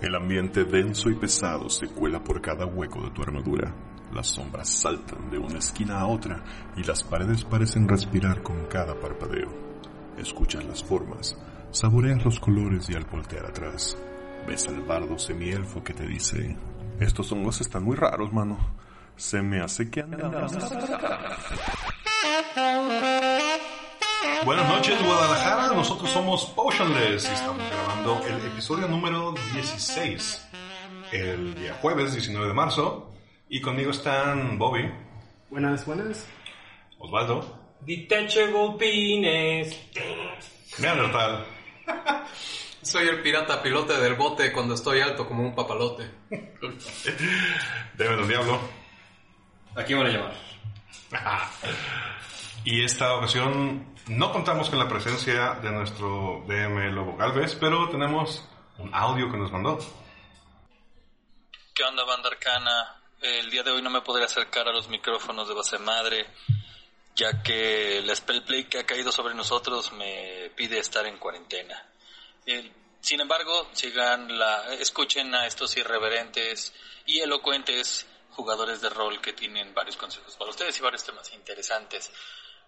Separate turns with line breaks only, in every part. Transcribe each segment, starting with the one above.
El ambiente denso y pesado se cuela por cada hueco de tu armadura. Las sombras saltan de una esquina a otra y las paredes parecen respirar con cada parpadeo. Escuchas las formas, saboreas los colores y al voltear atrás, ves al bardo semielfo que te dice, estos hongos están muy raros, mano. Se me hace que andamos.
Buenas noches, Guadalajara. Nosotros somos Potionless y estamos grabando el episodio número 16, el día jueves 19 de marzo. Y conmigo están Bobby,
Buenas, buenas.
Osvaldo,
Detachable penis.
Neandertal
Soy el pirata pilote del bote cuando estoy alto como un papalote.
Deme del Diablo.
Aquí van a llamar.
Y esta ocasión no contamos con la presencia de nuestro DM Lobo Galvez, pero tenemos un audio que nos mandó.
¿Qué onda, banda arcana? El día de hoy no me podré acercar a los micrófonos de base madre, ya que la spell plague que ha caído sobre nosotros me pide estar en cuarentena. Eh, sin embargo, sigan la, escuchen a estos irreverentes y elocuentes jugadores de rol que tienen varios consejos para ustedes y varios temas interesantes.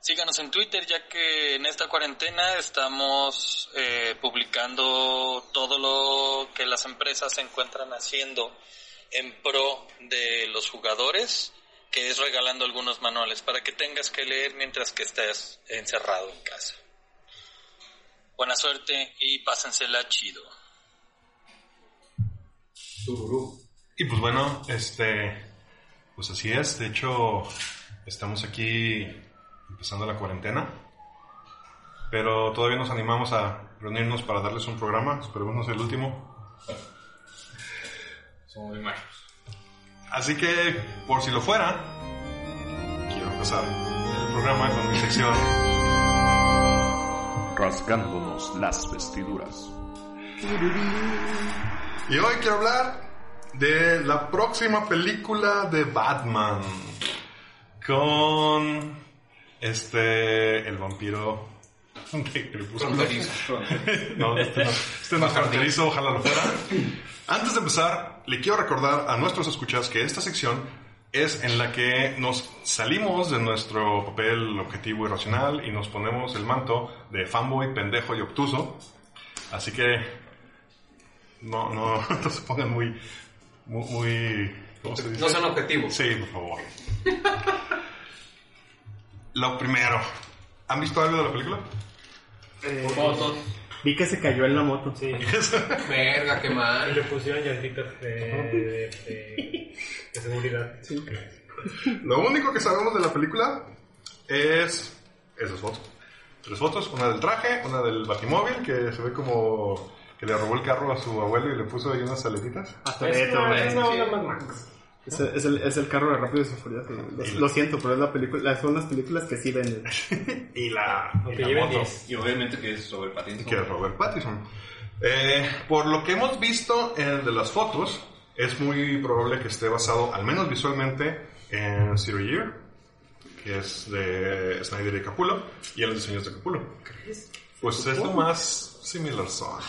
Síganos en Twitter, ya que en esta cuarentena estamos eh, publicando todo lo que las empresas se encuentran haciendo en pro de los jugadores, que es regalando algunos manuales para que tengas que leer mientras que estés encerrado en casa. Buena suerte y pásensela chido.
Y pues bueno, este, pues así es. De hecho, estamos aquí empezando la cuarentena. Pero todavía nos animamos a reunirnos para darles un programa. Esperemos no sea el último.
Somos muy machos.
Así que, por si lo fuera, quiero empezar el programa con mi sección.
Rasgándonos las vestiduras.
Y hoy quiero hablar de la próxima película de Batman. Con este, el vampiro. de Crepúsculo. No, este no, este no es fronterizo, ojalá lo fuera. Antes de empezar, le quiero recordar a nuestros escuchas que esta sección es en la que nos salimos de nuestro papel objetivo y racional y nos ponemos el manto de fanboy, pendejo y obtuso. Así que no, no, no se pongan muy, muy, muy ¿cómo se dice?
No sean objetivos.
Sí, por favor. Lo primero, ¿han visto algo de la película?
Eh,
Fotos.
vi que se cayó en la moto.
Sí.
Verga, qué mal.
Le pusieron llantitas de, de, de, de seguridad.
Lo único que sabemos de la película es esas fotos. Tres fotos, una del traje, una del batimóvil, que se ve como que le robó el carro a su abuelo y le puso ahí unas saletitas.
Hasta
Es una,
güey.
es una onda más Max.
Es, el- es el, es el carro de Rápido y Furioso. Lo, lo siento, pero es la película, son las películas que sí venden.
Y la, y la moto,
10.
Y obviamente que es sobre Pattinson.
que es Robert Pattinson. Eh, por lo que hemos visto en el de las fotos, es muy probable que esté basado, al menos visualmente, en Zero Year, que es de Snyder y Capullo, y en los diseños de Capullo. Pues es lo más similar son.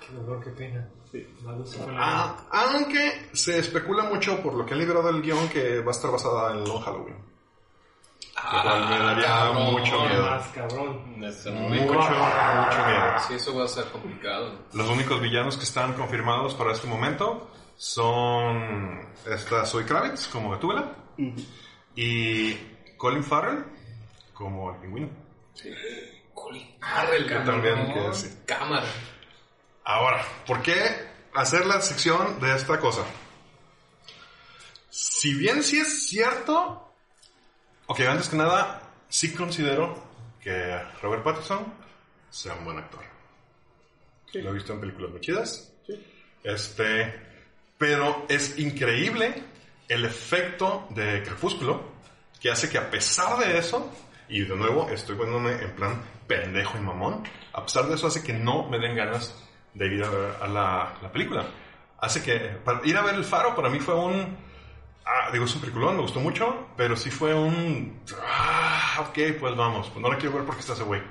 Qué dolor, qué pena. Sí.
Ah, aunque se especula mucho por lo que han liberado el guion que va a estar basada en Long Halloween. Lo cual me daría
cabrón.
mucho miedo.
Más cabrón.
Mucho,
muy-
mucho miedo.
Sí, eso va a ser complicado.
Los únicos villanos que están confirmados para este momento son esta Zoe Kravitz como Gatúbela y Colin Farrell como el pingüino.
Colin Farrell, cabrón.
también, que sí.
Cámara.
Ahora, ¿por qué hacer la sección de esta cosa? Si bien sí es cierto, ok, antes que nada, sí considero que Robert Pattinson sea un buen actor. Lo he visto en películas muy chidas. Este, pero es increíble el efecto de Crepúsculo que hace que a pesar de eso, y de nuevo estoy poniéndome en plan pendejo y mamón, a pesar de eso hace que no me den ganas de ir a la, la película. Hace que para ir a ver El Faro para mí fue un... ah, digo, es un peliculón, me gustó mucho, pero sí fue un... Ah, ok, pues vamos, pues no la quiero ver porque está ese güey.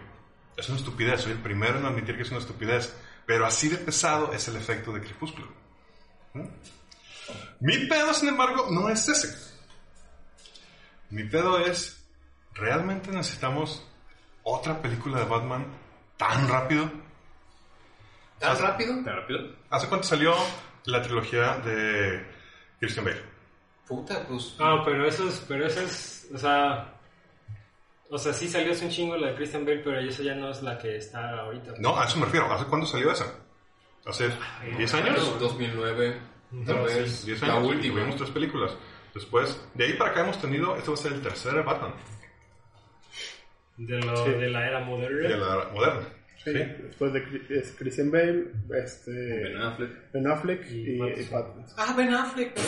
Es una estupidez, soy el primero en admitir que es una estupidez, pero así de pesado es el efecto de Crepúsculo. Mi pedo, sin embargo, no es ese. Mi pedo es, ¿realmente necesitamos otra película de Batman tan rápido?
¿Tan rápido?
¿Tan rápido?
¿Hace cuánto salió la trilogía de Christian Bale?
Puta, pues.
No, pero eso es, pero eso es, o sea, o sea, sí salió hace un chingo la de Christian Bale, pero esa ya no es la que está ahorita.
No, a eso me refiero. ¿Hace cuándo salió esa? ¿Hace 10 años?
2009, tal vez.
10
La última.
Tuvimos tres películas. Después, de ahí para acá hemos tenido, este va a ser el tercer Batman
De, lo,
Sí.
de la era
de
moderna.
la moderna.
Sí,
Sí.
Después de es Christian Bale, este,
Ben Affleck.
Ben Affleck
Y
y, y
Pattinson.
Pattinson.
Ah, Ben Affleck.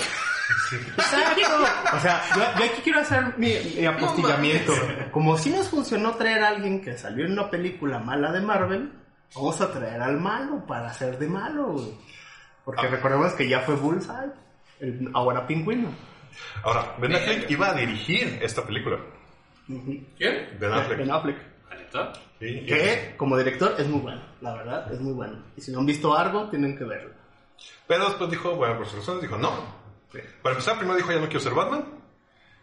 O sea, yo, yo aquí quiero hacer mi, mi apostillamiento. Como si nos funcionó traer a alguien que salió en una película mala de Marvel, vamos a traer al malo para hacer de malo, güey. Porque
Ah.
recordemos que ya fue Bullseye, el ahora pingüino.
Ahora, Ben Affleck iba a dirigir esta película.
¿Quién?
Ben Affleck.
Ben Affleck.
¿Neta?
Sí,
Que como director es muy bueno, la verdad, es muy bueno. Y si no han visto Argo, tienen que verlo.
Pero después dijo, bueno, por sus razones, dijo, no. Para empezar, primero dijo, ya no quiero ser Batman.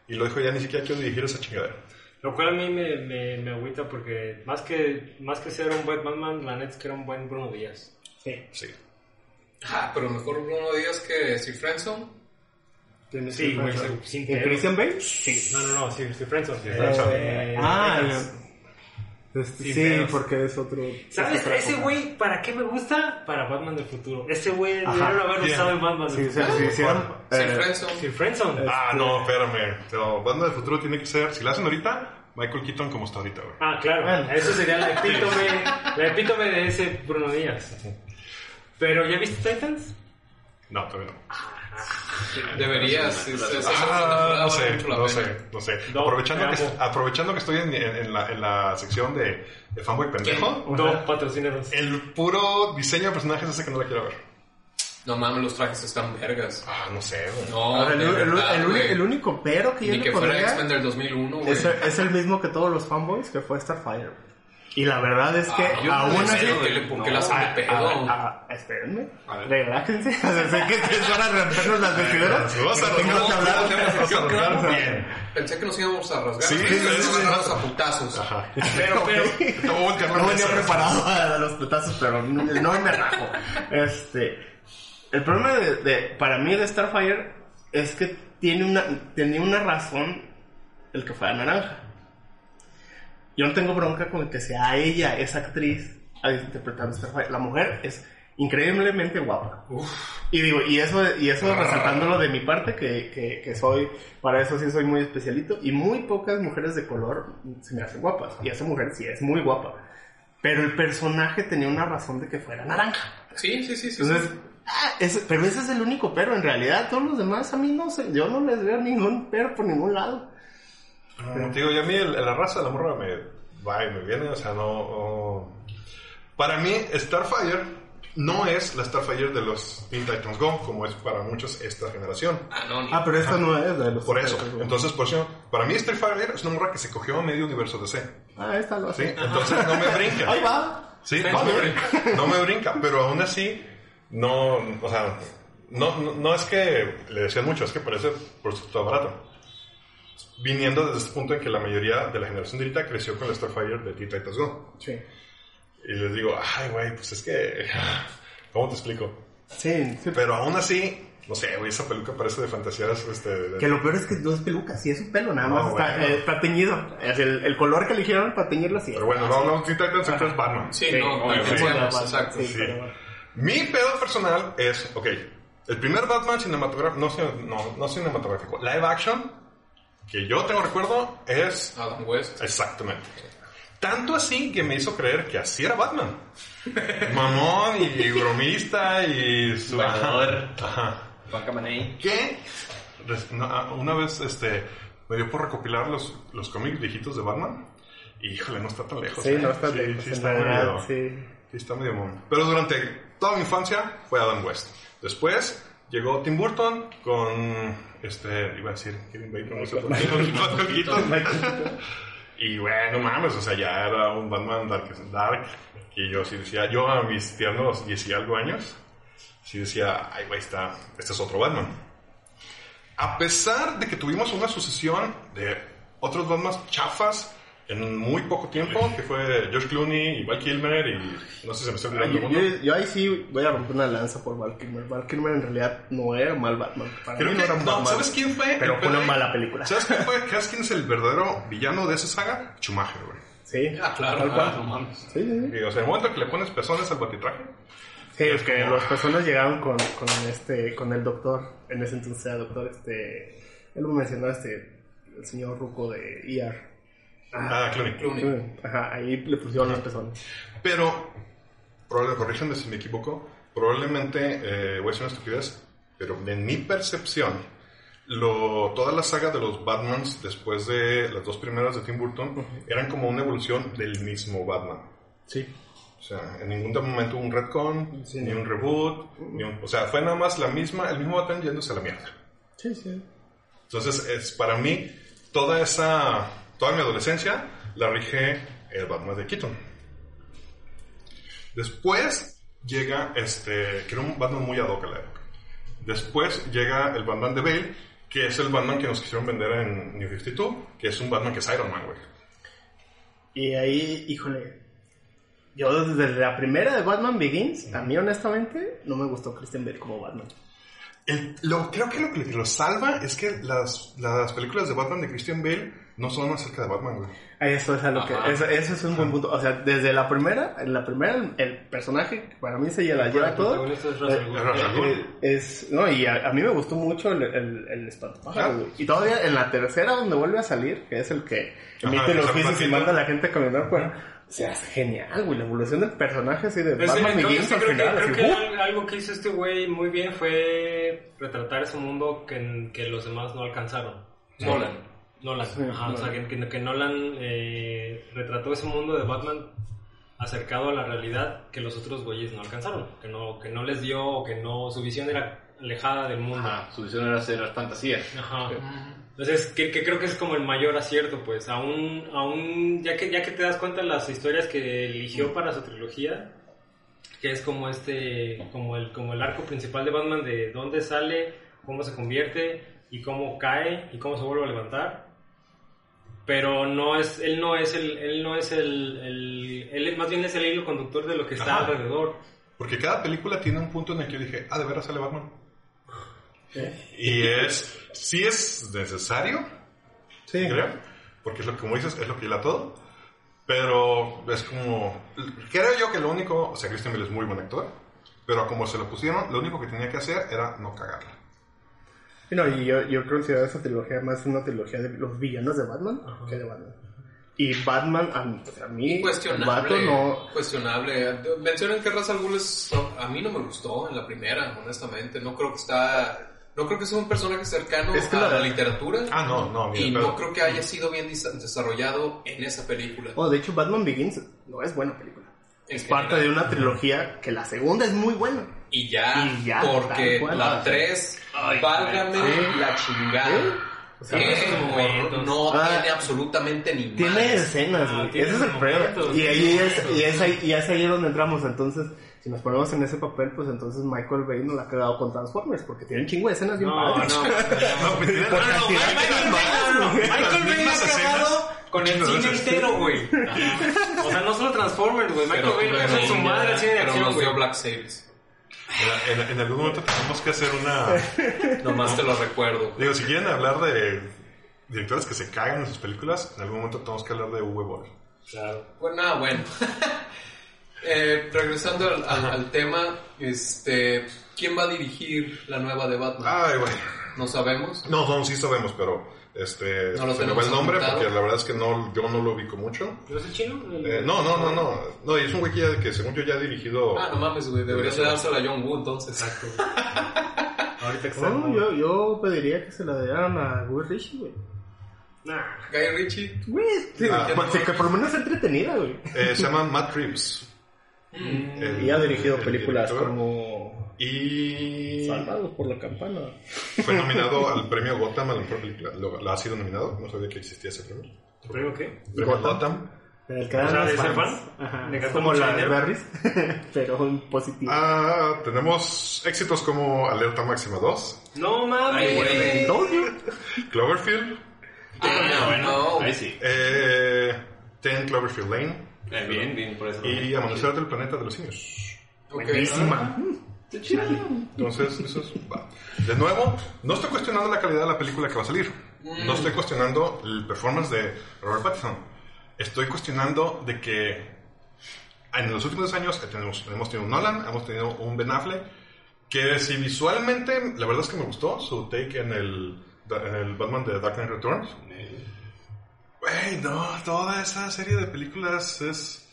Y lo dijo, ya ni siquiera quiero dirigir esa chingadera.
Lo cual a mí me, me, me agüita porque más que, más que ser un buen Batman, la neta es que era un buen Bruno Díaz.
Sí.
Sí.
Ah, pero mejor Bruno Díaz que Steve Friendson.
Sí,
ver.
sin
¿En
pedos.
Christian Bale? Sí.
No, no, no, sí, sí, Friendson.
Friendson.
Eh,
Ah,
Vegas.
Este, sí,
pedos.
porque es otro.
¿Sabes?
es
Ese güey, ¿para qué me gusta? Para Batman del futuro. Ese güey
Ajá.
debieron haberlo
Bien.
usado en Batman
Sí,
del
sí,
futuro.
sí.
Steve
eh,
Friendson.
Sí, Friendson.
Ah, no, espérame. Pero Batman del futuro tiene que ser, si la hacen ahorita, Michael Keaton como está ahorita, güey.
Ah, claro.
Bueno.
Eso sería la epítome, la epítome de ese Bruno Díaz. Pero, ¿ya viste Titans?
No, todavía no.
Deberías.
Ah, no sé, no sé, no sé.
No,
aprovechando, que,
amo.
aprovechando que estoy en, en- en la, en la sección de, de fanboy pendejo,
No, patrocínanos.
el puro diseño de personajes hace que no la quiero ver.
No mames, los trajes están vergas.
Ah, no sé, güey.
No,
el,
de
el-
verdad,
el-
güey.
el único pero que yo
Ni
le
que fuera
pondría
X-Men del 2001, güey.
es, es el mismo que todos los fanboys, que fue Starfire. Y la verdad es que
Ah,
aún
no
así...
sé ¿por qué pedo?
ah, espérenme,
A ver.
relájense. Sé que ustedes van a rompernos las vestiduras.
Vamos a
pero tengo que hablar.
Vamos a arrancar bien.
Pensé que nos íbamos a rasgar.
Sí,
Sí,
sí, sí,
nos a putazos.
Pero, pero,
No a
venía preparado a los putazos, pero no, no me rajo. Este, el problema de, de- para mí de Starfire es que tiene una, tenía una razón el que fuera naranja. Yo no tengo bronca con que sea ella, esa actriz, a interpretando a Starfire. La mujer es increíblemente guapa. Y digo, y eso, y eso resaltándolo de mi parte, que, que, que soy, para eso sí soy muy especialito, y muy pocas mujeres de color se me hacen guapas. Y esa mujer sí es muy guapa. Pero el personaje tenía una razón de que fuera naranja.
Sí, sí, sí, sí.
Entonces, ah, ese- pero ese es el único pero. En realidad, todos los demás a mí no sé, yo no les veo ningún pero por ningún lado.
Te digo, y a mí el- la raza de la morra me va y me viene, o sea, no... no- Para mí, Starfire no es la Starfire de los Teen Titans Go, como es para muchos esta generación.
Ah, no,
Ah, pero esta no es de los.
Por eso, entonces, por eso, para mí Starfire es una morra que se cogió a medio universo DC,
Ah, esta lo
¿sí?
hace.
Entonces no me brinca.
Ahí va.
Sí, no me brinca, no me brinca, pero aún así, no, o sea, no, no, no es que le decían mucho, es que parece producto barato. Viniendo desde este punto en que la mayoría de la generación de ahorita creció con la Starfire de Teen Titans Go.
Sí.
Y les digo, ay, güey, pues es que, ¿cómo te explico?
Sí, sí.
Pero aún así, no sé, güey, esa peluca parece de fantasías, este, de-
Que lo peor es que no es peluca, sí es un pelo, nada
No,
más está, eh, está teñido. Es el, el color que eligieron para teñirlo así.
Pero bueno, no de Teen Titans, entonces Batman.
Sí,
Sí,
no, pensemos,
Sí,
exacto.
sí, bueno.
Mi pedo personal es, ok, el primer Batman cinematográfico, no, no, no cinematográfico, live action, que yo tengo recuerdo, es
Adam West.
exactamente. Tanto así que me hizo creer que así era Batman. Mamón y bromista y su... Ajá. Res- no, ah, una vez este, me dio por recopilar los, los cómics viejitos de Batman. Y híjole, no está tan lejos.
Sí,
¿eh?
no está
sí,
lejos,
sí está medio-
sí.
Sí, está medio mon. Pero durante toda mi infancia fue Adam West. Después llegó Tim Burton con, este, iba a decir Kevin Bacon, no sé por qué, con Keaton. Y bueno, mames, o sea, ya era un Batman Dark, dark que yo sí decía, yo a mis tiernos 10 y algo años, sí decía, ay, güey, está, este es otro Batman. A pesar de que tuvimos una sucesión de otros Batman chafas en muy poco tiempo, que fue George Clooney y Val Kilmer y no sé si se me está olvidando
Yo,
alguno.
yo- yo ahí sí voy a romper una lanza por Val Kilmer. Val Kilmer en realidad no era mal Batman. Para
Creo
mí
que,
no era un
no,
Batman.
¿sabes quién fue?
Pero fue una mala película.
¿Sabes quién fue? ¿Sabes quién es el verdadero villano de esa saga? Schumacher, güey.
Sí,
Ah, claro,
tal cual.
ah, no mames.
Sí, sí, sí.
Y, O sea, en el momento que le pones pezones al batitraje,
Sí, es que
como-
las personas llegaron con, con este, con el doctor, en ese entonces era doctor, este, él lo mencionó, este, el señor Ruco de ER.
Ah, Clooney.
Clooney.
Ajá, ahí le pusieron los pezones.
Pero, probablemente, corríjanme si me equivoco, probablemente, eh, voy a decir una estupidez, pero en mi percepción, lo, toda la saga de los Batmans después de las dos primeras de Tim Burton eran como una evolución del mismo Batman.
Sí.
O sea, en ningún momento hubo un retcon,
Sí.
ni un reboot, ni un- o sea, fue nada más la misma, el mismo Batman yéndose a la mierda.
Sí, sí.
Entonces, es para mí, toda esa, toda mi adolescencia la rige el Batman de Keaton. Después llega este, que era un Batman muy ad hoc a la época. Después llega el Batman de Bale, que es el Batman que nos quisieron vender en New 52, que es un Batman que es Iron Man, güey.
Y ahí, híjole, yo desde la primera de Batman Begins, a mí honestamente, no me gustó Christian Bale como Batman.
El- lo, creo que lo que lo salva es que las, las películas de Batman de Christian Bale no son acerca de Batman, güey.
Eso es algo que,
Ajá.
eso, eso es un buen punto. O sea, desde la primera, en la primera, el, personaje que para mí se la lleva todo.
es al
eh.
Es al Ghul.
eh, es, no, y a, a mí me gustó mucho el, el, el espantapájaros,
Ah.
güey. Y todavía en la tercera, donde vuelve a salir, que es el que
Ajá,
emite
que
los juicios y manda a la gente a caminar fuera. O sea, es genial, güey. La evolución del personaje así de
Pues,
Batman
eh, creo,
Begins
sí,
al
creo que,
final.
creo
así,
que
¡uh!
al- algo que hizo este güey muy bien fue retratar ese mundo que, que los demás no alcanzaron.
Nolan.
Nolan,
Sí,
ajá, o sea, que, que- que Nolan eh, retrató ese mundo de Batman acercado a la realidad que los otros güeyes no alcanzaron, que no, que no les dio o que no, su visión era alejada del mundo.
Ajá, su visión era hacer fantasía.
Ajá. Entonces, que, que creo que es como el mayor acierto, pues, aún, aún ya, que, ya que te das cuenta de las historias que eligió para su trilogía, que es como este, como el, como el arco principal de Batman, de dónde sale, cómo se convierte y cómo cae y cómo se vuelve a levantar. Pero no es, él no es el, él no es el, el- él más bien es el hilo conductor de lo que está
Ajá.
alrededor.
Porque cada película tiene un punto en el que yo dije, ah, de veras sale Batman. Y es, sí es necesario,
Sí.
creo, porque es lo que, como dices, es lo que hila todo, pero es como, creo yo que lo único, o sea, Christian Bale es muy buen actor, pero como se lo pusieron, lo único que tenía que hacer era no cagarla.
Y No, y yo, yo considero esa trilogía más una trilogía de los villanos de Batman que de Batman. Y Batman, a, mí- a mí,
Cuestionable.
Vato no...
Cuestionable. Mencionan que Ra's al Ghul es... A mí no me gustó en la primera, honestamente. No creo que está... No creo que sea un personaje cercano
Es que
a
la-
la literatura.
Ah, no, no,
y
mira,
no
pero-
creo que haya sido bien desa- desarrollado en esa película.
Oh, de hecho, Batman Begins no es buena película.
En
Es parte de una trilogía que la segunda es muy buena.
Y ya,
Y ya,
porque la 3, válgame
sí.
la chingada.
O sea,
horror,
momentos.
no
Ah,
tiene absolutamente ni
Tiene escenas,
Ah,
güey.
tiene
Ese es el problema. Y ahí es, y, es ahí, y es ahí donde entramos. Entonces, si nos ponemos en ese papel, pues entonces Michael Bay no la ha quedado con Transformers, porque tiene un chingo de escenas bien
No,
padres.
no,
No, pues, no, Michael Bay- no,
ha acabado con el cine entero, güey. O sea, no solo Transformers, güey. Michael Bay le su madre al cine de
pero
acción,
nos dio
güey.
Black Sails.
En, en- en algún momento tenemos que hacer una...
Nomás te lo recuerdo.
Digo, si quieren hablar de directores que se cagan en sus películas, en algún momento tenemos que hablar de Uwe Boll.
Claro.
Bueno, ah, bueno. Eh, regresando al, al- al tema, este, ¿quién va a dirigir la nueva de Batman?
Ay, güey.
No sabemos.
No, no, sí sabemos, pero este,
No
se me va el nombre
apuntado.
porque la verdad es que no, yo no lo ubico mucho.
¿No es el chino? El-
Eh, no, no, no, no. No, y es un güey que, ya- que según yo ya ha dirigido...
Ah, no mames, güey, deberías de dársela a John Woo entonces.
Ahorita que está.
No, yo, yo pediría que se la dieran a Guy Ritchie, güey.
Nah.
Guy Ritchie.
Güey, sí,
Ah,
pues, que por lo menos sea entretenida, güey.
eh, se llama Matt Reeves.
Mm.
El-
Y ha dirigido
el
películas
director.
como
Y
Salvados por la Campana.
fue nominado al premio Gotham a la mejor película. Lo, lo ha sido nominado, no sabía que existía ese premio.
¿Premio qué?
Premio
Gotham.
Gotham.
El que dan
de ser fan,
Ajá, es como la de. Berries, pero en positivo.
Ah, tenemos éxitos como Alerta Máxima 2,
No mames.
you.
Cloverfield,
Ah, no.
Ahí sí.
eh, Ten Cloverfield Lane
Eh, bien, bien, por eso.
y Amanecer del Planeta de los Simios. Entonces, eso es... va. De nuevo, no estoy cuestionando la calidad de la película que va a salir. No estoy cuestionando el performance de Robert Pattinson. Estoy cuestionando de que en los últimos años tenemos, hemos tenido un Nolan, hemos tenido un Ben Affleck, que si visualmente, la verdad es que me gustó su take en el, en el Batman de Dark Knight Returns. Güey, no, toda esa serie de películas es...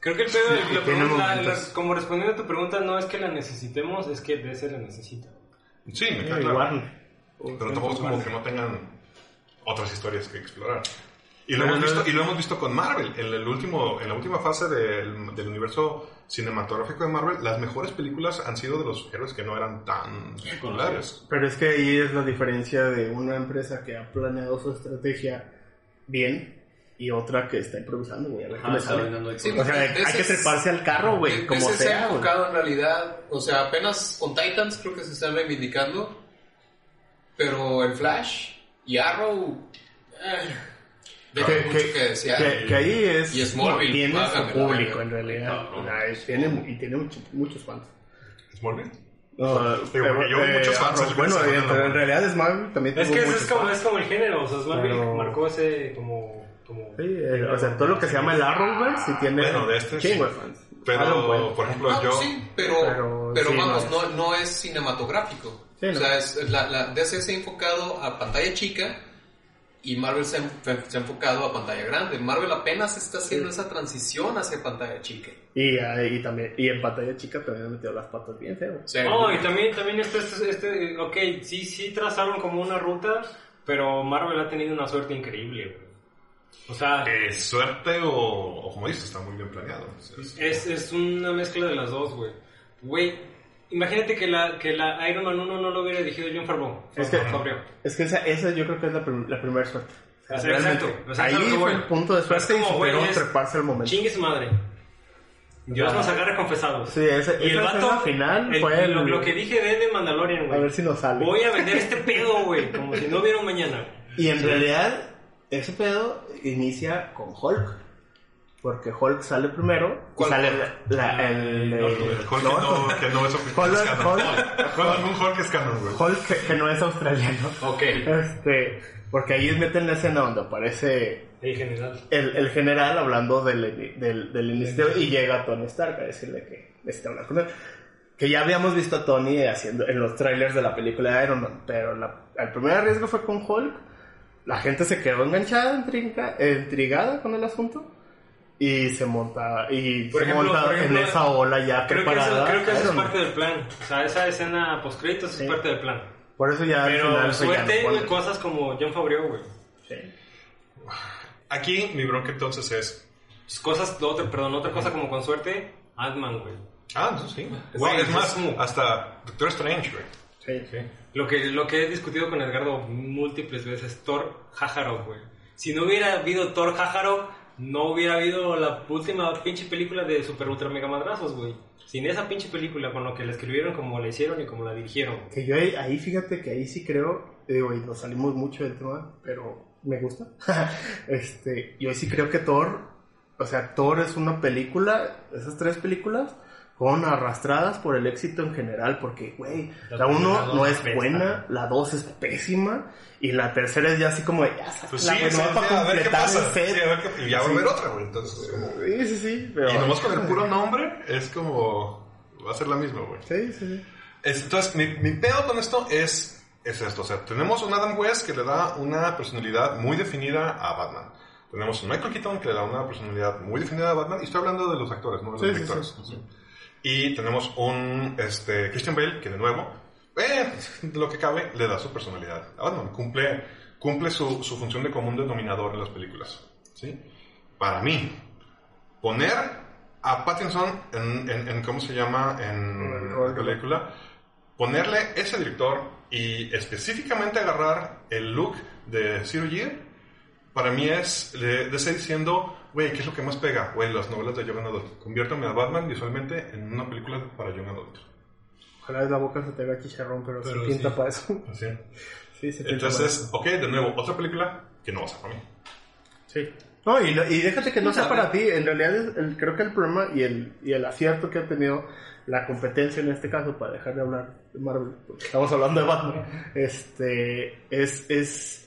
Creo que el pedo, la
tiene
pregunta- la- como respondiendo a tu pregunta, no es que la necesitemos, es que DC la necesita.
Sí, me queda
Eh,
claro.
Warner.
Pero tampoco es como que no tengan otras historias que explorar. Y lo,
No,
hemos,
no,
visto,
no.
y lo hemos visto con Marvel. En, el último, en la última fase del, del universo cinematográfico de Marvel, las mejores películas han sido de los héroes que no eran tan populares.
Pero es que ahí es la diferencia de una empresa que ha planeado su estrategia bien y otra que está improvisando, güey. A ver
Ah,
sale.
Sí.
O sea, hay que treparse al carro, güey, como
se ha
sea,
enfocado en realidad, o sea, apenas con Titans creo que se están reivindicando, pero el Flash y Arrow eh,
Que,
mucho
que-
que desear.
que- que ahí es
Y Smallville,
tiene su público en realidad.
No, no.
O sea, es- tiene, y tiene mucho- muchos fans.
¿Smallville?
No,
porque yo vi muchos fans
Arrow, bueno, eh, pero en
¿no?
realidad Smallville también
Es que es como,
fans.
es como el género, o sea, Smallville
Pero-
marcó ese como... como
Sí, eh, o sea, todo lo que se llama el Arrowverse sí tiene
Bueno, de este
chingo
sí.
de fans.
Pero, por ejemplo,
No,
yo...
sí, pero,
Pero
pero,
sí,
vamos,
no
no, no es cinematográfico.
Sí,
O
no.
sea, es, la, la DC se ha enfocado a pantalla chica y Marvel se ha, se ha enfocado a pantalla grande. Marvel apenas está haciendo esa transición hacia pantalla chica.
Y, ah, y también, y en pantalla chica también han metido las patas bien feo.
No, y también, también este, este, este, ok, sí, sí trazaron como una ruta, pero Marvel ha tenido una suerte increíble, güey. O sea,
eh, suerte o, o como dices, está muy bien planeado. Es-
es, es una mezcla de las dos, güey. Güey, imagínate que la, que la Iron Man 1 no lo hubiera dirigido John Favreau.
Es que,
Favreau.
es que esa, esa yo creo que es la, prim- la primera suerte. O sea,
exacto. O sea,
ahí
es a
fue el punto de
es
suerte y
como, güey,
superó
es-
treparse al momento.
Chingue su madre. Dios nos agarre confesados.
Sí, ese-
y el vato,
final
el-
fue el-
lo, lo que dije de, de Mandalorian,
A
güey.
ver si nos sale.
Voy a vender este pedo, güey, como si no hubiera un mañana.
Y en realidad, ese pedo inicia con Hulk. Porque Hulk sale primero. y
¿Cuál
sale
Hulk?
la- la- el, de-
Hulk que no, que no es oficial.
Hulk-
es canon.
Hulk-
Hulk- un Hulk es canon, güey.
Hulk que, que no es australiano.
Ok.
Este, porque ahí meten la escena donde aparece
En general.
el, el general hablando del, del, del inicio y llega Tony Stark a decirle que necesita hablar con él. Que ya habíamos visto a Tony haciendo en los trailers de la película de Iron Man, pero la- el primer arriesgo fue con Hulk. La gente se quedó enganchada, intriga- intrigada con el asunto y se monta y
Por
se
ejemplo,
monta
por ejemplo,
en esa ola ya
Creo que,
preparada.
eso, creo que eso es parte del plan. O sea, esa escena post-créditos es
Sí.
parte del plan.
Por eso ya al
Pero
final se
suerte,
ya no
cosas como John Favreau, güey.
Sí.
Aquí mi bronca entonces es...
Pues Cosas, otra, perdón, otra cosa como con suerte, Ant-Man, güey.
Ah. Sí, Güey, es
es
más,
como-
hasta Doctor Strange, güey.
Sí.
Sí.
Lo que, lo que he discutido con Edgardo múltiples veces, Thor Hajarov, güey. Si no hubiera habido Thor Hajarov, no hubiera habido la última pinche película de Super Ultra Mega Madrazos, güey. Sin esa pinche película, con lo que la escribieron, como la hicieron y como la dirigieron.
Que yo ahí, ahí, fíjate que ahí sí creo, digo, y nos salimos mucho del tema, pero me gusta. este, yo ahí sí creo que Thor, o sea, Thor es una película, esas tres películas, fueron arrastradas por el éxito en general, porque, güey,
La
la
primera
uno
dos
no
es
buena, la dos es pésima, y la tercera es ya así como, ya
Pues sí,
güey,
sí, sí,
para
a ver qué
completar
pasa. Sí, a ver qué- y ya va a haber otra, güey. Entonces.
Sí, sí, sí, pero...
Y nomás con el puro nombre es como... Va a ser la misma, güey.
Sí, sí, sí.
Es- Entonces, mi, mi pedo con esto es, es esto. O sea, tenemos un Adam West que le da una personalidad muy definida a Batman. Tenemos un Michael Keaton que le da una personalidad muy definida a Batman. Y estoy hablando de los actores, no de los directores.
sí.
Y tenemos un este, Christian Bale que, de nuevo, eh, lo que cabe, le da su personalidad Batman. Cumple, cumple su, su función de común denominador en las películas. ¿sí? Para mí, poner a Pattinson en, en, en- ¿cómo se llama? En la película, ponerle ese director y específicamente agarrar el look de Zero Year, para mí es de, de diciendo, Güey, ¿qué es lo que más pega? Güey, las novelas de Young Adult. Conviértame a Batman visualmente en una película para Young Adult.
Ojalá la boca se te haga chicharrón, pero,
Pero
sí pinta
sí.
para eso.
Así.
Sí, se pinta
Entonces, ok, de nuevo, otra película que no va a ser para mí.
Sí. No, y, y déjate que no sea para ti. En realidad, es el- creo que el problema y el, y el acierto que ha tenido la competencia en este caso, para dejar de hablar de Marvel, porque estamos hablando de Batman, este, es, es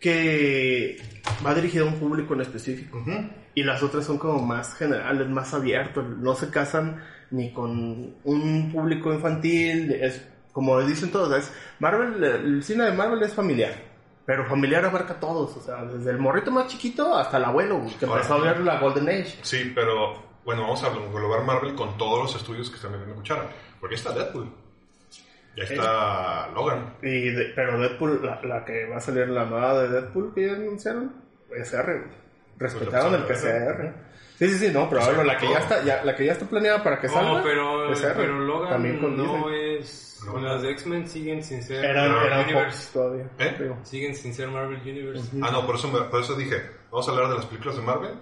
que va dirigido a un público en específico. Y las otras son como más generales, más abiertos. No se casan ni con un público infantil. Es como dicen todos, es Marvel, el cine de Marvel es familiar. Pero familiar abarca a todos, o sea, desde el morrito más chiquito hasta el abuelo, que
Ahora.
empezó a ver la Golden Age.
Sí, pero bueno, vamos a englobar Marvel con todos los estudios que están metiendo cuchara. Porque está Deadpool. Ya está Logan.
Y de- pero Deadpool, la, la que va a salir la nueva de Deadpool que ya anunciaron, es R. Respetaron el que sea R. Sí, sí, sí, no, pero ahora la que ya está, ya, la que ya está planeada para que salga.
No, pero,
es R.
pero Logan
También con
no
Disney.
es... Las de X-Men siguen sin ser
Eran,
Marvel
eran
Universe.
Fox todavía.
¿Eh?
Siguen sin ser Marvel Universe.
Ah, no, por eso, me- por eso dije, vamos a hablar de las películas de Marvel,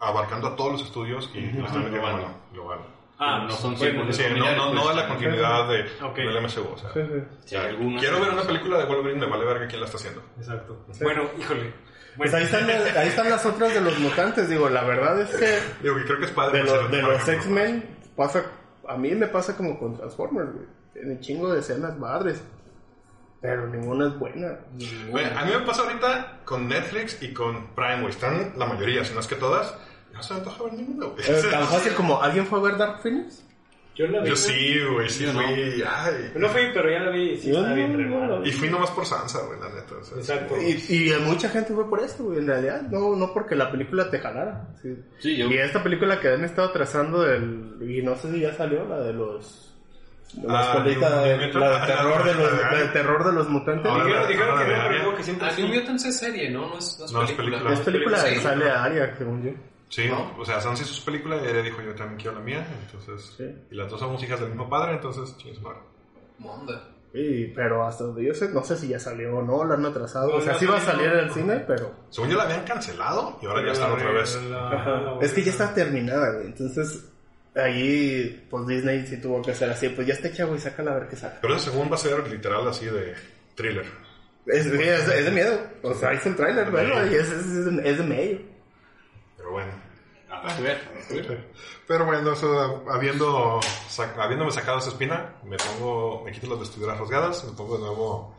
abarcando a todos los estudios y lo están metiendo
global.
mano, global.
Ah,
no son
bueno,
100%
Sí, no,
familiares,
no, no
pues,
a la continuidad de,
Ok.
del MCU. O sea,
Sí, sí.
Sí, algunas-
quiero ver una película de Wolverine, me vale verga quién la está haciendo.
Exacto. Bueno, híjole.
Pues
Bueno,
ahí están, las- ahí están las otras de los mutantes, digo, la verdad es que
Digo, creo que es padre.
de, los de los X-Men pasa, a mí me pasa como con Transformers, güey. Tiene chingo de escenas padres, pero ninguna es buena.
Güey, a mí me pasa ahorita con Netflix y con Prime, güey. Están la mayoría, si no es que todas. No se antoja ver ninguna, güey.
Es tan fácil como, ¿alguien fue a ver Dark Phoenix?
yo la vi.
Yo sí, güey, sí fui. Ay.
No fui, pero ya la vi y sí
no,
bien
no, no, no.
Y fui nomás por Sansa, güey, la neta. o sea,
Exacto.
Y, y mucha gente fue por esto, güey, en realidad, no, no porque la película te jalara. sí.
Sí, yo-
Y esta película que han estado trazando, del, y no sé si ya salió, la de los... las
Ah,
de- la de
Mutant.
terror de los,
Ah,
la de terror de los mutantes.
Dijeron,
la-
que
la
no,
Aria.
digo que siempre
Ah,
sí.
New Mutants es serie, ¿no? No es, no es
No, es
película.
película.
Es película sale a Aria, según yo.
Sí, o sea, Sansa hizo su película y ella dijo, yo también quiero la mía. Entonces,
Sí.
y las dos somos hijas del mismo padre, entonces, chingues madre.
Monda.
Sí, pero hasta donde yo sé, no sé si ya salió o no, la han atrasado.
No,
o sea,
no
sí va a salir en el cine, pero...
Según yo la habían cancelado y ahora ya están otra vez.
Es que ya está terminada, güey. Entonces, ahí, pues Disney sí tuvo que hacer así. Pues ya está hecha, güey, sácala a ver qué sale.
Pero ese según va a ser literal así de thriller.
Es, es, es de miedo. O sea, ahí está el tráiler, bueno, y es, es, es de, es de medio.
Pero bueno.
Que ver.
Pero bueno, eso, habiendo, sac- habiéndome sacado esa espina, me pongo, me quito las vestiduras rasgadas, me pongo de nuevo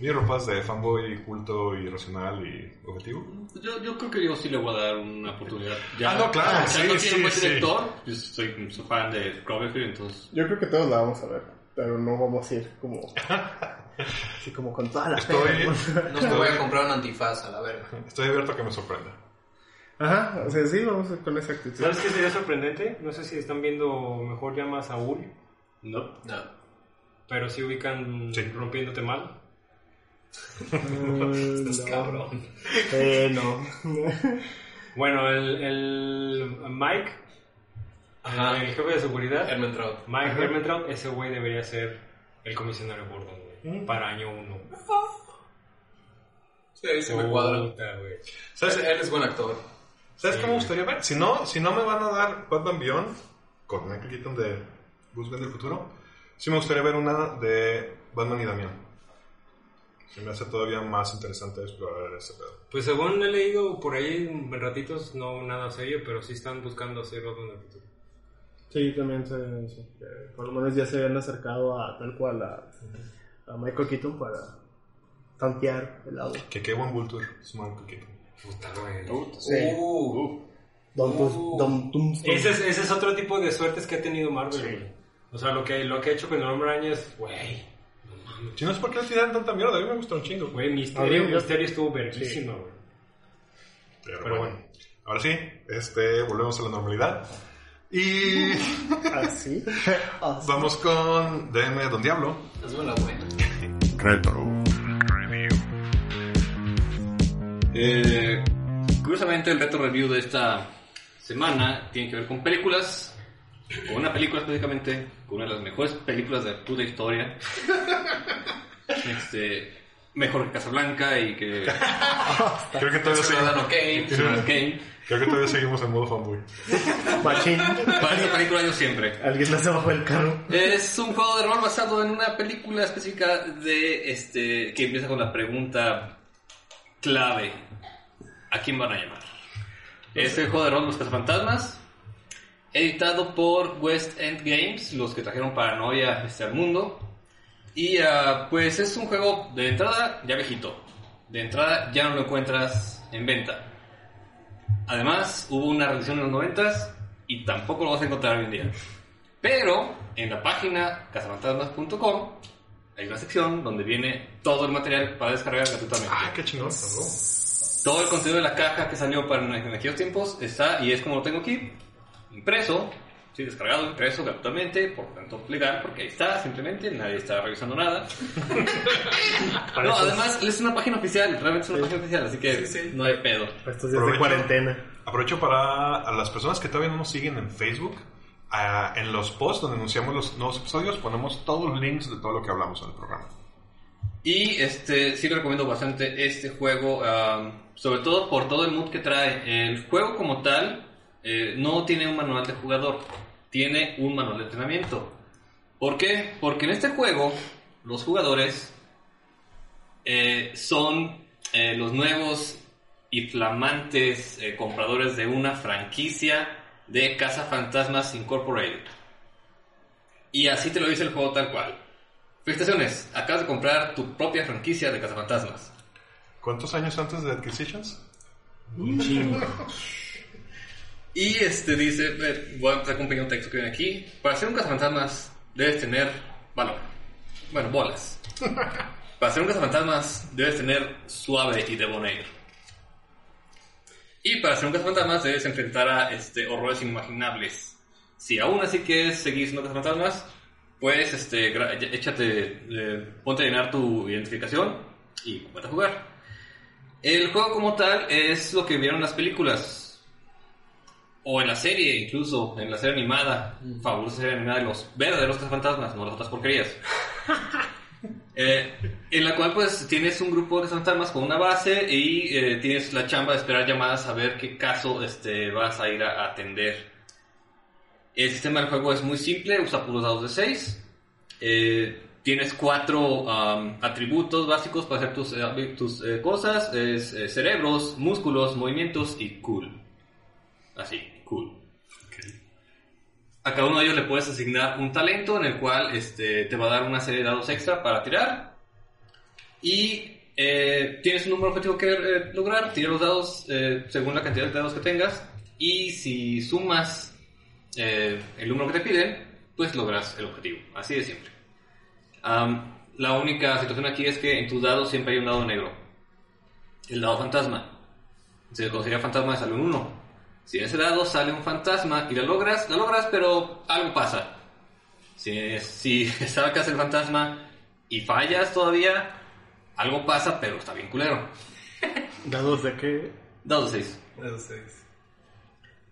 mis ropas de fanboy, culto y racional y objetivo.
Yo, yo creo que yo sí le voy a dar una oportunidad. Ya,
Ah, no, claro,
ya
sí,
no
sí,
un buen
sí.
director. Yo soy, soy fan de Cloverfield, entonces...
Yo creo que todos la vamos a ver, pero no vamos a ir como... Así como con toda la
Estoy,
pena.
No me voy a comprar un antifaz a la verga.
estoy abierto a que me sorprenda.
Ajá, o sea, sí, vamos con esa actitud.
¿Sabes qué sería sorprendente? No sé si están viendo mejor llama a Saúl,
No.
No.
pero sí ubican
Sí.
rompiéndote mal.
Mm,
Estás cabrón.
Eh, no.
Bueno, el, el Mike,
Ajá.
el jefe de seguridad,
Hermentraut.
Mike Hermentraut, ese güey debería ser el comisionario Gordon, güey, para año uno.
Sí, ahí se me cuadra.
Puta, güey.
¿Sabes,
él es buen actor.
¿Sabes cómo me gustaría ver? Si no, si no me van a dar Batman Beyond, con Michael Keaton de Bruce Wayne del futuro, sí me gustaría ver una de Batman y Damián. Se me hace todavía más interesante explorar ese pedo.
Pues según he leído por ahí en ratitos, no nada serio, pero sí están buscando hacer Batman del futuro.
Sí, también que por lo menos ya se habían acercado a tal cual a, a Michael Keaton para tantear el lado.
Que qué buen Vulture es Michael Keaton.
Puta, güey.
Sí.
Uh,
Don,
Uh.
Don.
Ese es, ese es otro tipo de suertes que ha tenido Marvel, güey. O sea, lo que, lo que ha hecho con el hombre araña es, güey, no mames.
Si no es porque le tiran tanta mierda, a mí me gusta un chingo.
Güey,
Ah,
Misterio, Misterio estuvo verguísima, güey.
Pero,
Pero
bueno. Ahora sí, este, volvemos a la normalidad. Y
Así. Así.
vamos con DM Don Diablo.
la buena.
Retro.
Eh, curiosamente, el reto review de esta semana tiene que ver con películas. Con una película específicamente, con una de las mejores películas de puta historia. Este, mejor que Casablanca y que
Creo que todavía
Ciudadano
seguimos,
Kane.
Ciudadano Kane.
creo que todavía seguimos en modo fanboy.
Machín.
Para esta película yo siempre.
Alguien más abajo del carro.
Es un juego de rol basado en una película específica de este que empieza con la pregunta clave. ¿A quién van a llamar? Es el juego de rol Los Cazafantasmas, editado por West End Games, los que trajeron Paranoia este, al mundo. Y ah, pues es un juego de entrada ya viejito. De entrada ya no lo encuentras en venta. Además, hubo una reedición en los 90 y tampoco lo vas a encontrar hoy en día. Pero en la página cazafantasmas.com hay una sección donde viene todo el material para descargar gratuitamente.
Ah, qué chingón. ¿no?
Todo el contenido de la caja que salió para en aquellos tiempos está y es como lo tengo aquí, impreso, sí, descargado, impreso gratuitamente, por tanto legal, porque ahí está, simplemente, nadie está revisando nada. no, además es una página oficial, realmente es una página oficial, así que no hay pedo.
Estos días de cuarentena.
Aprovecho para a las personas que todavía no nos siguen en Facebook. Ah, en los posts donde anunciamos los nuevos episodios ponemos todos los links de todo lo que hablamos en el programa.
Y este, sí recomiendo bastante este juego, am, sobre todo por todo el mood que trae. El juego como tal eh, no tiene un manual de jugador, tiene un manual de entrenamiento. ¿Por qué? Porque en este juego los jugadores eh, son eh, los nuevos y flamantes eh, compradores de una franquicia de Casa Fantasmas Incorporated. Y así te lo dice el juego tal cual. Felicitaciones, acabas de comprar tu propia franquicia de Cazafantasmas.
¿Cuántos años antes de Adquisitions?
Y este dice, eh, voy a empezar con un pequeño texto que viene aquí. Para ser un cazafantasmas debes tener valor. Bueno, bolas. Para ser un cazafantasmas debes tener suave y debonair. Y para ser un cazafantasmas debes enfrentar a este, horrores inimaginables. Si aún así quieres seguir siendo cazafantasmas, pues este, échate, eh, ponte a llenar tu identificación y ponte a jugar. El juego como tal es lo que vieron en las películas. O en la serie, incluso, en la serie animada. Fabulosa serie animada de los verdaderos cazafantasmas, no las otras porquerías. Eh, en la cual pues tienes un grupo de fantasmas con una base y eh, tienes la chamba de esperar llamadas a ver qué caso este, vas a ir a atender. El sistema del juego es muy simple, usa puros dados de 6. tienes cuatro atributos básicos para hacer tus, eh, tus eh, cosas. Eh, cerebros, músculos, movimientos y cool. Así. A cada uno de ellos le puedes asignar un talento en el cual este, te va a dar una serie de dados extra para tirar. Y eh, tienes un número objetivo que eh, lograr, tira los dados eh, según la cantidad de dados que tengas. Y si sumas eh, el número que te piden, pues logras el objetivo. Así de siempre. La única situación aquí es que en tus dados siempre hay un dado negro. El dado fantasma. Se considera fantasma, sale un 1. Si en ese dado sale un fantasma y la logras, la logras, pero algo pasa. Si, si sacas el fantasma y fallas todavía, algo pasa, pero está bien culero.
¿Dados de qué?
Dado 6.
Eso seis.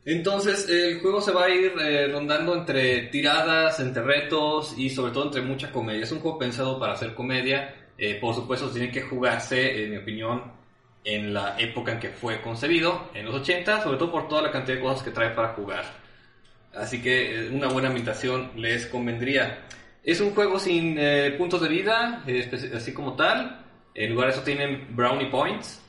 Entonces el juego se va a ir eh, rondando entre tiradas, entre retos y sobre todo entre mucha comedia. Es un juego pensado para hacer comedia. Eh, por supuesto tiene que jugarse, en mi opinión, en la época en que fue concebido, en los 80, sobre todo por toda la cantidad de cosas que trae para jugar. Así que eh, una buena ambientación les convendría. Es un juego sin eh, puntos de vida, eh, así como tal. En lugar de eso tienen brownie points,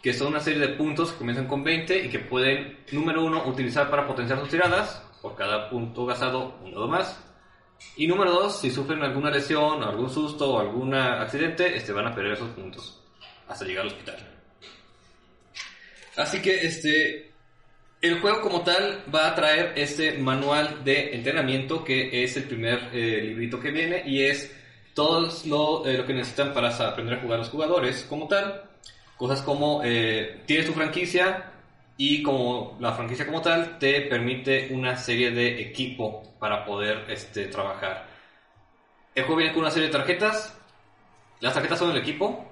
que son una serie de puntos que comienzan con 20 y que pueden, número uno, utilizar para potenciar sus tiradas. Por cada punto gastado, un dado más. Y número dos, si sufren alguna lesión, algún susto o algún accidente, este, van a perder esos puntos hasta llegar al hospital. Así que este, el juego como tal va a traer este manual de entrenamiento que es el primer eh, librito que viene y es todo lo, eh, lo que necesitan para aprender a jugar los jugadores como tal. Cosas como eh, tienes tu franquicia y como la franquicia como tal te permite una serie de equipo para poder este, trabajar. El juego viene con una serie de tarjetas. Las tarjetas son el equipo.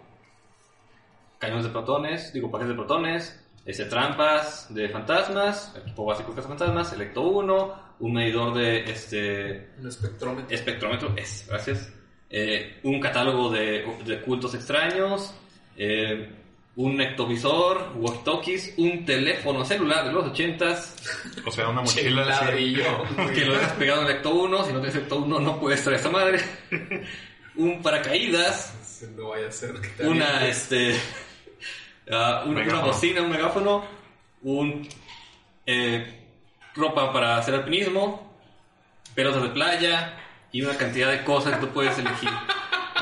Cañones de protones, digo paquetes de protones, este, trampas de fantasmas, equipo básico de fantasmas, Electo 1, un medidor de este,
Un espectrómetro.
espectrómetro, es, gracias. eh, un catálogo de, de cultos extraños, eh, un ectovisor, walkie-talkies, un teléfono celular de los 80s,
O sea, una mochila.
Ladrillo.
que lo dejas pegado en el Ecto 1, si no tienes Ecto 1 no puedes traer esa madre, un paracaídas,
No vaya a ser que te
una,
avientes.
este, ah, una, bocina, un megáfono, un eh, ropa para hacer alpinismo, pelotas de playa y una cantidad de cosas que tú puedes elegir.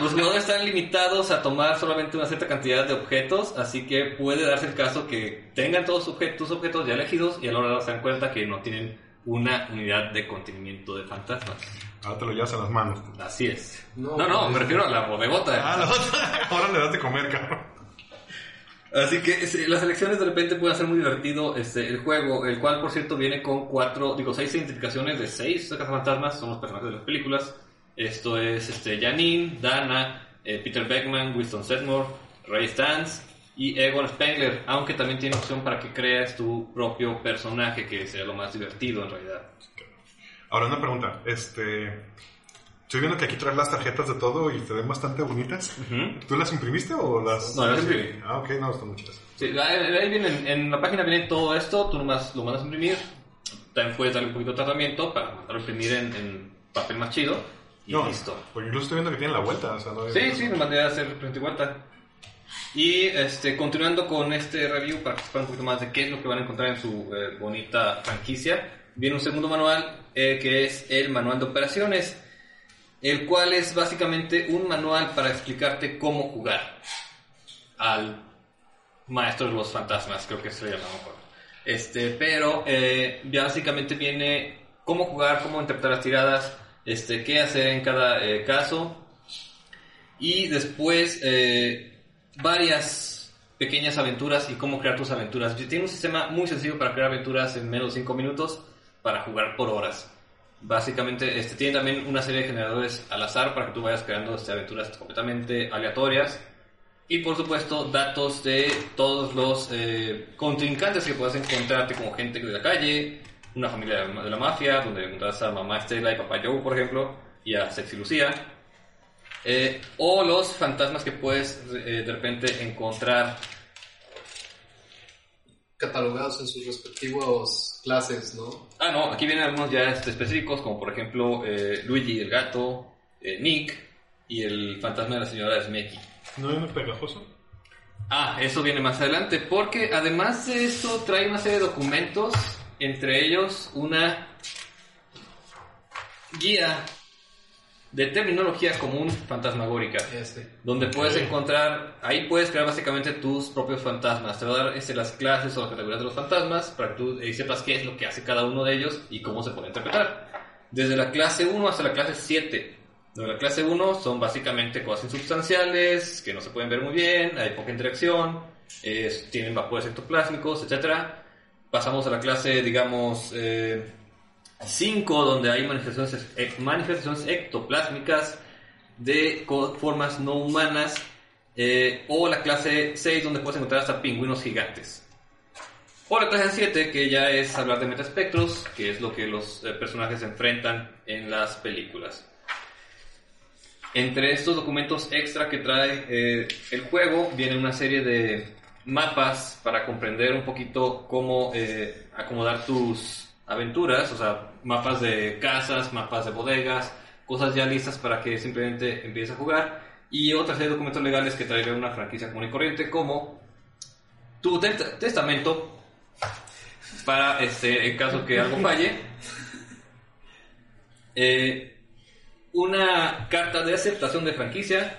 Los jugadores están limitados a tomar solamente una cierta cantidad de objetos, así que puede darse el caso que tengan todos sus objetos, tus objetos ya elegidos y a la hora se dan cuenta que no tienen una unidad de contenimiento de fantasmas.
Ahora te lo llevas en las manos.
Así es.
No,
No, no,
pues-
me refiero a la bodegota.
Ah, la otra. Ahora le das de comer, cabrón.
Así que sí, las elecciones de repente pueden ser muy divertido este, el juego, el cual por cierto viene con cuatro, digo, seis identificaciones de seis cazafantasmas, son los personajes de las películas. Esto es este, Janine, Dana, eh, Peter Beckman, Winston Sedmore, Ray Stantz y Egon Spengler, aunque también tiene opción para que creas tu propio personaje, que sería lo más divertido en realidad.
Ahora una pregunta. Este. Estoy viendo que aquí traes las tarjetas de todo y te ven bastante bonitas.
Ujú.
¿Tú las imprimiste o las.?
No, las imprimí.
Ah, ok, no, están muy chidas.
Sí, ahí ahí viene, en la página viene todo esto, tú nomás lo mandas a imprimir, también puedes darle un poquito de tratamiento para mandarlo a imprimir en, en papel más chido y
No,
listo.
Porque incluso estoy viendo que tienen la vuelta. O sea, no
Sí, sí, me mandé a hacer frente y vuelta. Y este, continuando con este review para que sepan un poquito más de qué es lo que van a encontrar en su eh, bonita franquicia, viene un segundo manual eh, que es el manual de operaciones, el cual es básicamente un manual para explicarte cómo jugar al maestro de los fantasmas, creo que se llama mejor. Este, pero eh, básicamente viene cómo jugar, cómo interpretar las tiradas, este, qué hacer en cada eh, caso y después eh, varias pequeñas aventuras y cómo crear tus aventuras. Tiene un sistema muy sencillo para crear aventuras en menos de 5 minutos para jugar por horas. Básicamente, este tiene también una serie de generadores al azar para que tú vayas creando este, aventuras completamente aleatorias. Y por supuesto, datos de todos los eh, contrincantes que puedas encontrarte, como gente de la calle, una familia de la- mafia, donde encuentras a mamá Estela y papá Joe, por ejemplo, y a Sexy Lucía. Eh, o los fantasmas que puedes eh, de repente encontrar.
Catalogados en sus respectivos clases, ¿no?
Ah, no, aquí vienen algunos ya este, específicos, como por ejemplo eh, Luigi el gato, eh, Nick y el fantasma de la señora Smekey.
¿No hay uno pegajoso?
Ah, eso viene más adelante, porque además de eso trae una serie de documentos, entre ellos una guía de terminología común fantasmagórica.
Este.
donde puedes encontrar, ahí puedes crear básicamente tus propios fantasmas. Te va a dar este, las clases o las categorías de los fantasmas para que tú eh, sepas qué es lo que hace cada uno de ellos y cómo se puede interpretar. Desde la clase 1 hasta la clase 7. De la clase 1 son básicamente cosas insubstanciales, que no se pueden ver muy bien, hay poca interacción, es- tienen vapores ectoplásmicos, etc. Pasamos a la clase, digamos, 5, donde hay manifestaciones, manifestaciones ectoplásmicas de formas no humanas, eh, o la clase 6, donde puedes encontrar hasta pingüinos gigantes. O la clase 7, que ya es hablar de metaspectros, que es lo que los eh, personajes enfrentan en las películas. Entre estos documentos extra que trae eh, el juego, viene una serie de mapas para comprender un poquito cómo eh, acomodar tus aventuras, o sea, mapas de casas, mapas de bodegas, cosas ya listas para que simplemente empieces a jugar. Y otra serie de documentos legales que traerá una franquicia común y corriente, como tu te- testamento, para este, en caso que algo falle. Eh, una carta de aceptación de franquicia.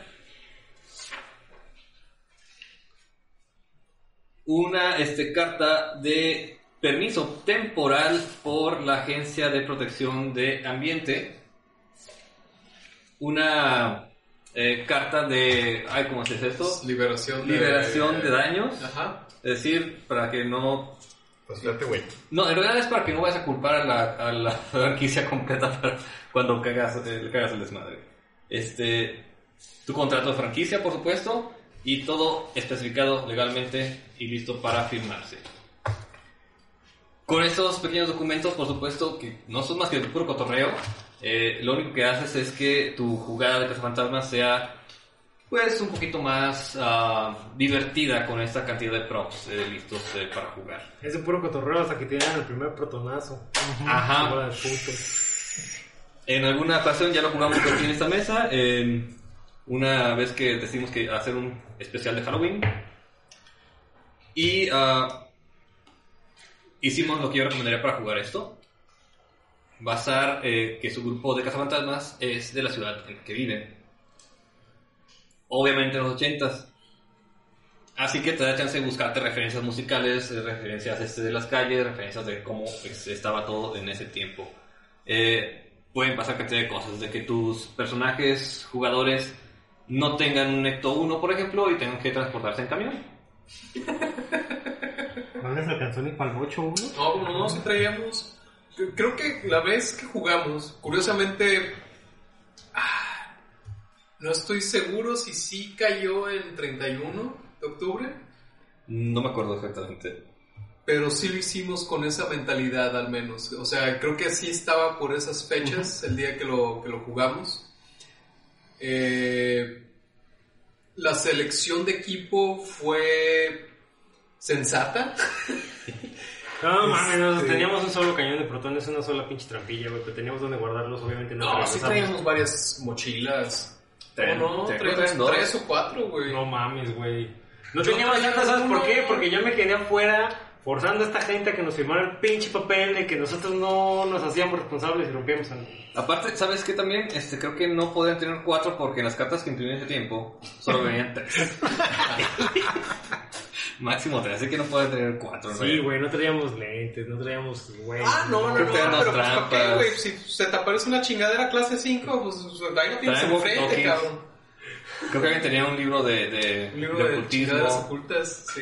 Una este, carta de permiso temporal por la Agencia de Protección de Ambiente. Una eh, carta de... Ay, ¿Cómo se dice esto?
Liberación de...
Liberación de daños.
Ajá.
Es decir, para que no
Pues date, güey.
no, en realidad es para que no vayas a culpar a la, a la franquicia completa para cuando cagas, eh, cagas el desmadre. Este, tu contrato de franquicia, por supuesto, y todo especificado legalmente y listo para firmarse. Con estos pequeños documentos, por supuesto, que no son más que puro cotorreo, Eh, lo único que haces es que tu jugada de cazafantasmas sea pues un poquito más ah, divertida con esta cantidad de props eh, listos eh, para jugar.
Es de puro cotorreo hasta que te dan el primer protonazo.
Ajá. En alguna ocasión ya lo jugamos aquí en esta mesa. en una vez que decidimos que hacer un especial de Halloween. Y ah, hicimos lo que yo recomendaría para jugar esto. Basar eh, que su grupo de cazafantasmas es de la ciudad en la que viven. Obviamente en los 80s. Así que te da chance de buscarte referencias musicales, eh, referencias este, de las calles, referencias de cómo pues, estaba todo en ese tiempo. Eh, pueden pasar cantidad de cosas, de que tus personajes, jugadores, no tengan un Ecto 1, por ejemplo, y tengan que transportarse en camión.
¿No les alcanzó ni para el 8-1?
No, como no, sí traíamos. Creo que la vez que jugamos, curiosamente. ah, no estoy seguro si sí cayó en 31 de octubre,
No me acuerdo exactamente.
pero sí lo hicimos con esa mentalidad al menos. O sea, creo que sí estaba por esas fechas el día que lo, que lo jugamos. Eh, la selección de equipo fue sensata.
No mames,
Este-
teníamos un solo cañón de protones, una sola pinche trampilla, güey, pero teníamos donde guardarlos, obviamente no.
No, sí
regresamos.
traíamos varias mochilas. No,
dos.
tres o cuatro, güey.
No mames, güey. No
Yo
teníamos tantas, ¿sabes por qué? Porque yo me quedé afuera forzando a esta gente a que nos firmara el pinche papel de que nosotros no nos hacíamos responsables y rompíamos el...
Aparte, ¿sabes qué también? Este, creo que no podían tener cuatro porque en las cartas que imprimí en ese tiempo solo venían tres. Máximo tres, así que no pueden tener cuatro.
Sí, güey, no traíamos lentes, no traíamos, güey.
Ah, no, no, no,
eran
pero pues ¿para qué,
trampas.
güey? Si se te aparece una chingadera clase 5, pues ahí lo tienes enfrente,
tokens.
cabrón.
Creo que alguien tenía un libro de, de,
Un libro
de
de
ocultismo.
ocultas, sí.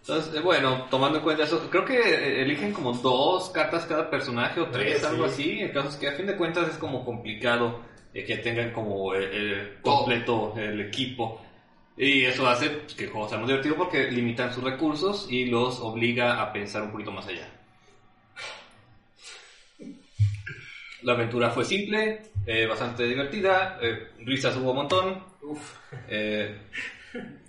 Entonces, eh, bueno, tomando en cuenta eso, creo que eh, eligen como dos cartas cada personaje o tres,
Sí.
algo así. El caso es que a fin de cuentas es como complicado eh, que tengan como el, el completo el equipo. Y eso hace que el juego sea muy divertido porque limitan sus recursos y los obliga a pensar un poquito más allá. La aventura fue simple, eh, bastante divertida, eh, risas hubo un montón.
Uf,
eh,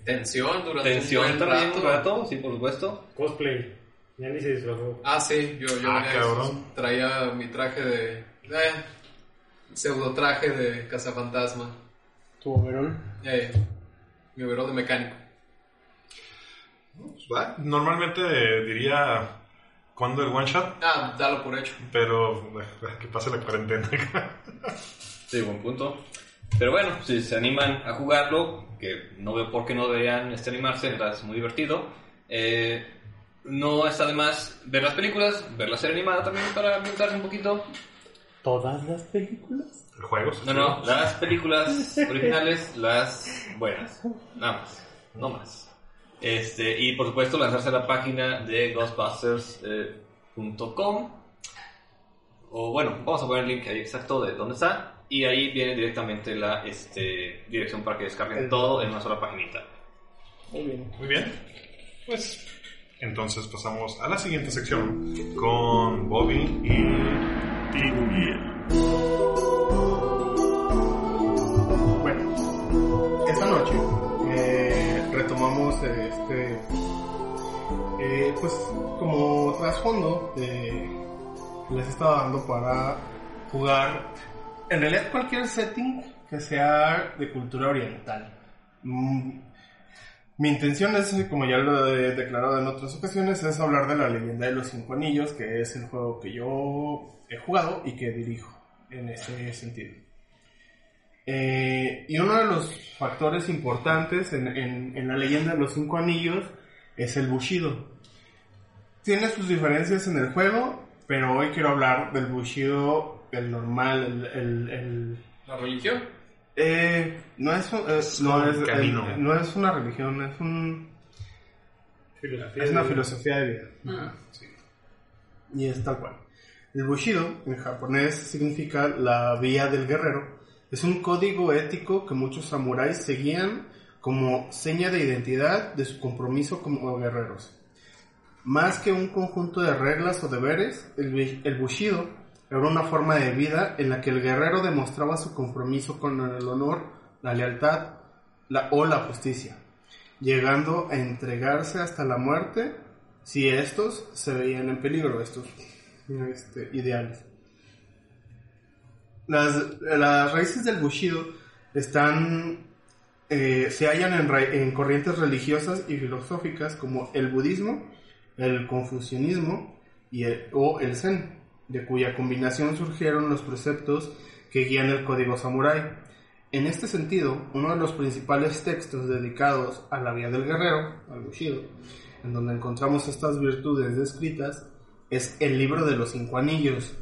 tensión durante
tensión
un
también,
rato.
un rato, sí, por supuesto.
Cosplay. Ya ni se disfrazó.
Ah, sí, yo, yo
Ah, cabrón.
traía mi traje de... Eh, pseudo traje de cazafantasma.
Tu overall.
Eh, mi overol de mecánico.
Pues. Normalmente diría cuando el one shot,
Ah, dalo por hecho.
pero que pase la cuarentena.
Sí, buen punto. Pero bueno, si se animan a jugarlo, que no veo por qué no deberían este, animarse, es muy divertido. Eh, no está de más ver las películas, ver la serie animada también para ambientarse un poquito.
¿Todas las películas?
Juegos.
No, no, las películas originales, las buenas, nada más, no más. Este, y por supuesto lanzarse a la página de ghostbusters.com. o bueno, vamos a poner el link ahí exacto de dónde está. Y ahí viene directamente la este, dirección para que descarguen todo en una sola paginita.
Muy bien.
Muy bien. Pues entonces pasamos a la siguiente sección con Bobby y
Bueno, esta noche eh, retomamos este, eh, pues como trasfondo les estaba dando para jugar en realidad cualquier setting que sea de cultura oriental. Mm, mi intención es, como ya lo he declarado en otras ocasiones, es hablar de la leyenda de los cinco anillos, que es el juego que yo he jugado y que dirijo en ese sentido. Eh, y uno de los factores importantes en, en- en la leyenda de los cinco anillos es el Bushido. Tiene sus diferencias en el juego, pero hoy quiero hablar del Bushido, el normal, el... el- el-
¿La religión?
eh, no, es, un- eh, no, es,
camino.
no es una religión, es, un,
Filosofía
es una
de-
filosofía de vida.
Ah,
Y es tal cual. El Bushido, en japonés, significa la vía del guerrero. Es un código ético que muchos samuráis seguían como seña de identidad de su compromiso como guerreros. Más que un conjunto de reglas o deberes, el, Bushido Era una forma de vida en la que el guerrero demostraba su compromiso con el honor, la lealtad o la justicia, llegando a entregarse hasta la muerte si estos se veían en peligro, estos este, ideales. Las, las raíces del Bushido están, eh, se hallan en, en corrientes religiosas y filosóficas como el budismo, el confucianismo y el- o el zen, de cuya combinación surgieron los preceptos que guían el código samurái. En este sentido, uno de los principales textos dedicados a la vía del guerrero, al Bushido, en donde encontramos estas virtudes descritas, es el libro de los cinco anillos,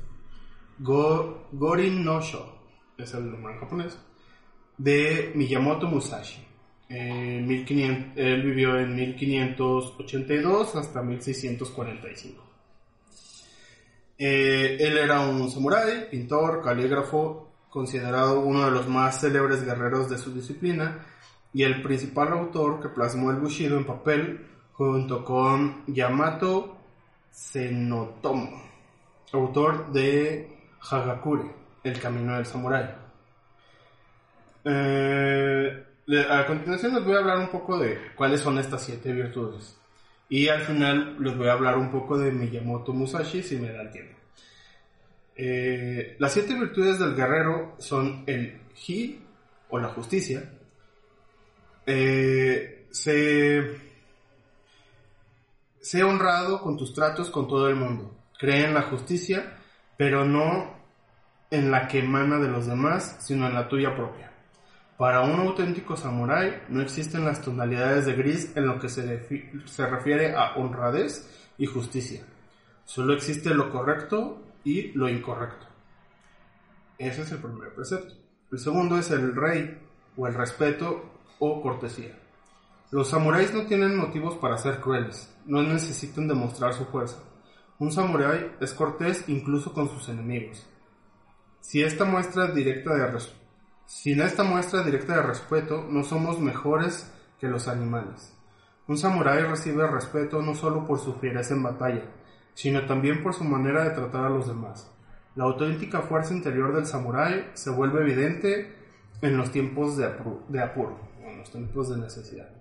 Go, Gorin no Sho, es el nombre japonés, de Miyamoto Musashi. En 1500 él vivió en 1582 hasta 1645. Eh, él era un samurái, pintor, calígrafo, considerado uno de los más célebres guerreros de su disciplina y el principal autor que plasmó el Bushido en papel junto con Yamato Senotomo, autor de Hagakure, El Camino del Samurái. Eh, a continuación les voy a hablar un poco de cuáles son estas siete virtudes. Y al final les voy a hablar un poco de Miyamoto Musashi si me da tiempo. Eh, las siete virtudes del guerrero son el Hi o la justicia. Eh, se, sé honrado con tus tratos con todo el mundo. Cree en la justicia, pero no en la que emana de los demás, sino en la tuya propia. Para un auténtico samurái no existen las tonalidades de gris en lo que se, se refiere a honradez y justicia. Solo existe lo correcto y lo incorrecto. Ese es el primer precepto. El segundo es el rey o el respeto o cortesía. Los samuráis no tienen motivos para ser crueles, no necesitan demostrar su fuerza. Un samurái es cortés incluso con sus enemigos. Si esta muestra directa de sin esta muestra directa de respeto, no somos mejores que los animales. Un samurái recibe respeto no solo por su fiereza en batalla, sino también por su manera de tratar a los demás. La auténtica fuerza interior del samurái se vuelve evidente en los tiempos de, apuro, en los tiempos de necesidad.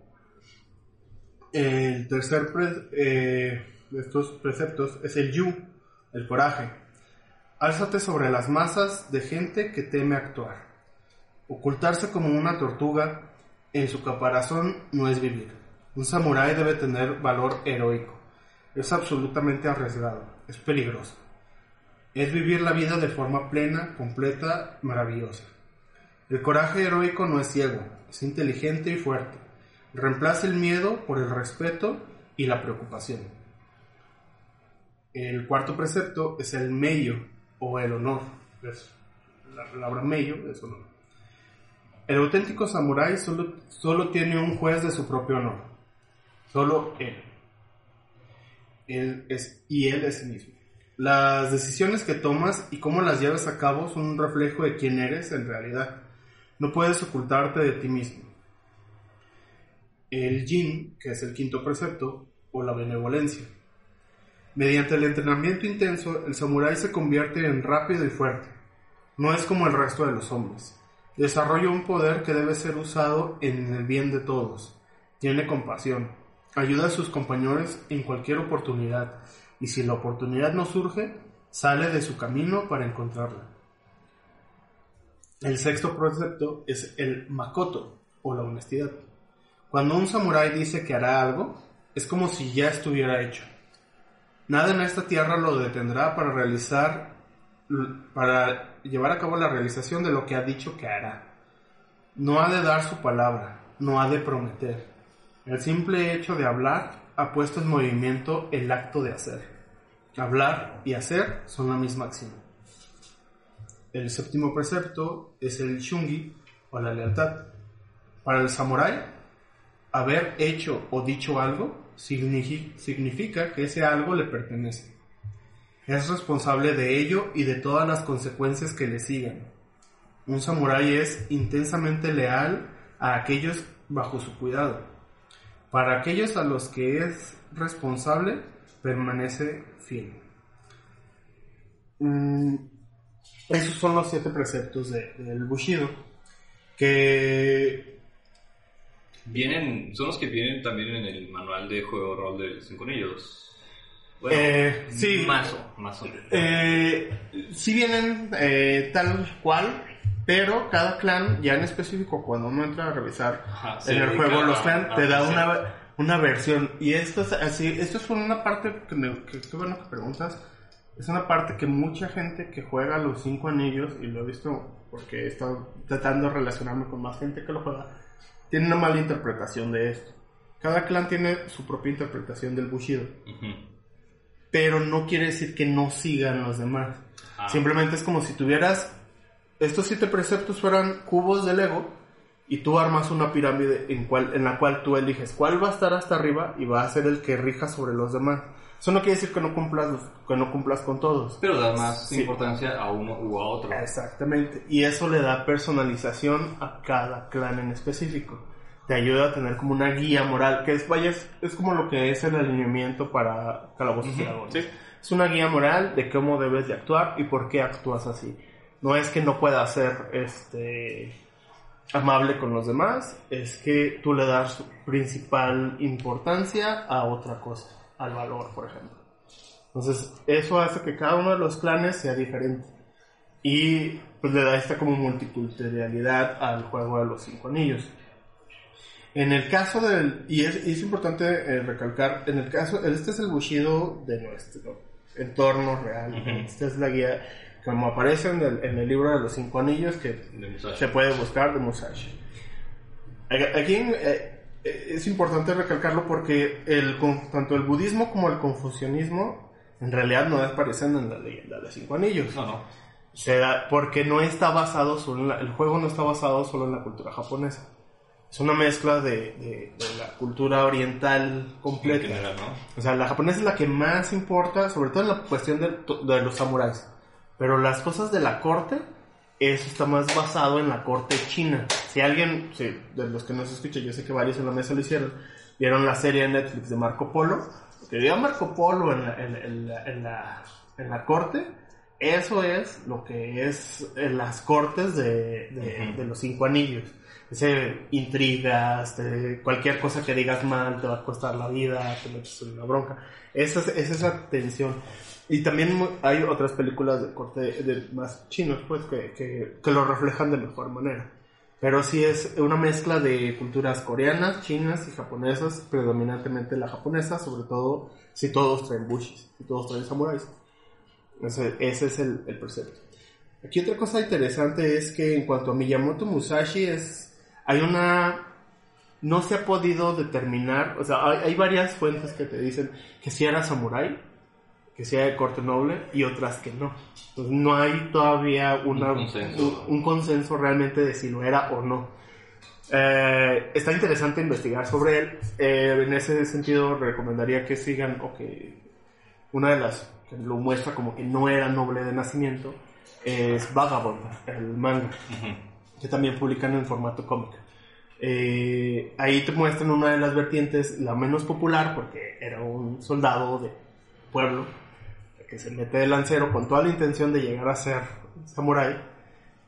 El tercer pre- eh, de estos preceptos es el yu, el coraje. Álzate sobre las masas de gente que teme actuar. Ocultarse como una tortuga en su caparazón no es vivir. Un samurái debe tener valor heroico. Es absolutamente arriesgado. Es peligroso. Es vivir la vida de forma plena, completa, maravillosa. El coraje heroico no es ciego, es inteligente y fuerte. Reemplaza el miedo por el respeto y la preocupación. El cuarto precepto es el meyo o el honor. Es la palabra meyo es honor. El auténtico samurái solo, solo tiene un juez de su propio honor. Solo él. Él es, y él es el mismo. Las decisiones que tomas y cómo las llevas a cabo son un reflejo de quién eres en realidad. No puedes ocultarte de ti mismo. El yin, que es el quinto precepto, o la benevolencia. Mediante el entrenamiento intenso, el samurái se convierte en rápido y fuerte. No es como el resto de los hombres. Desarrolla un poder que debe ser usado en el bien de todos. Tiene compasión. Ayuda a sus compañeros en cualquier oportunidad. Y si la oportunidad no surge, sale de su camino para encontrarla. El sexto precepto es el makoto, o la honestidad. Cuando un samurái dice que hará algo, es como si ya estuviera hecho. Nada en esta tierra lo detendrá para realizar, para llevar a cabo la realización de lo que ha dicho que hará. No ha de dar su palabra, no ha de prometer. El simple hecho de hablar ha puesto en movimiento el acto de hacer. Hablar y hacer son la misma acción. El séptimo precepto es el shungi o la lealtad. Para el samurái, haber hecho o dicho algo significa que ese algo le pertenece. Es responsable de ello y de todas las consecuencias que le sigan. Un samurái es intensamente leal a aquellos bajo su cuidado. Para aquellos a los que es responsable, permanece fiel. Mm, esos son los siete preceptos de- del Bushido. Que
Vienen, son los que vienen también en el manual de juego rol de Cinco Anillos. Bueno,
Eh, sí.
Más o, más o.
Eh, sí vienen eh, tal cual, pero cada clan, ya en específico, cuando uno entra a revisar
Ajá, sí,
en el juego los clans, te da una, una versión. Y esto es así, esto es una parte que, me, que qué bueno que preguntas. Es una parte que mucha gente que juega los cinco anillos, y lo he visto porque he estado tratando de relacionarme con más gente que lo juega, tiene una mala interpretación de esto. Cada clan tiene su propia interpretación del Bushido pero no quiere decir que no sigan los demás.
Ah.
Simplemente es como si tuvieras estos siete preceptos fueran cubos de Lego y tú armas una pirámide en, cual, en la cual tú eliges cuál va a estar hasta arriba y va a ser el que rija sobre los demás. Eso no quiere decir que no cumplas, que no cumplas con todos.
Pero da más
Sí.
importancia a uno u a otro.
Exactamente. Y eso le da personalización a cada clan en específico. Te ayuda a tener como una guía moral, que es, vaya, es, es como lo que es el alineamiento para calabozos y dragones.
sí.
Es una guía moral de cómo debes de actuar y por qué actúas así. No es que no puedas ser este amable con los demás, es que tú le das principal importancia a otra cosa, al valor, por ejemplo. Entonces, eso hace que cada uno de los clanes sea diferente. Y pues le da esta como multiculturalidad al juego de los cinco anillos. En el caso del, y es, importante eh, recalcar, en el caso, este es el Bushido de nuestro entorno real.
Ujú.
Esta es la guía, como aparece en el, en el libro de los cinco anillos, que se puede buscar de Musashi. Aquí eh, es importante recalcarlo porque el, tanto el budismo como el confucianismo en realidad no aparecen en la leyenda de cinco anillos.
No, no.
Se da- porque no está basado solo en la- el juego no está basado solo en la cultura japonesa. Es una mezcla de, de- de la cultura oriental
En
completa.
general, ¿no?
O sea, la japonesa es la que más importa, sobre todo en la cuestión de, de los samuráis. Pero las cosas de la corte, eso está más basado en la corte china. Si alguien, sí, de los que nos escuchan, yo sé que varios en la mesa lo hicieron, vieron la serie de Netflix de Marco Polo, que dio Marco Polo en la, en, en la, en la- en la corte, eso es lo que es en las cortes de, de- los cinco anillos. Ese, intrigas, cualquier cosa que digas mal te va a costar la vida, te metes en una bronca. Esa es, es esa tensión. Y también hay otras películas de corte de, más chinos, pues, que, que, que lo reflejan de mejor manera. Pero sí es una mezcla de culturas coreanas, chinas y japonesas, predominantemente la japonesa, sobre todo si todos traen bushis, si todos traen samuráis. Ese, es el, el precepto. Aquí otra cosa interesante es que en cuanto a Miyamoto Musashi es hay una no se ha podido determinar, o sea, hay, hay varias fuentes que te dicen que si era samurái, que sea de corte noble y otras que no. Entonces no hay todavía una,
Un consenso.
un- un consenso realmente de si lo era o no. Eh, está interesante investigar sobre él. Eh, en ese sentido recomendaría que sigan o que una de las que lo muestra como que no era noble de nacimiento es Vagabond, el manga
Ujú.
que también publican en formato cómic. Eh, ahí te muestran una de las vertientes, la menos popular, porque era un soldado de pueblo que se mete de lancero con toda la intención de llegar a ser samurái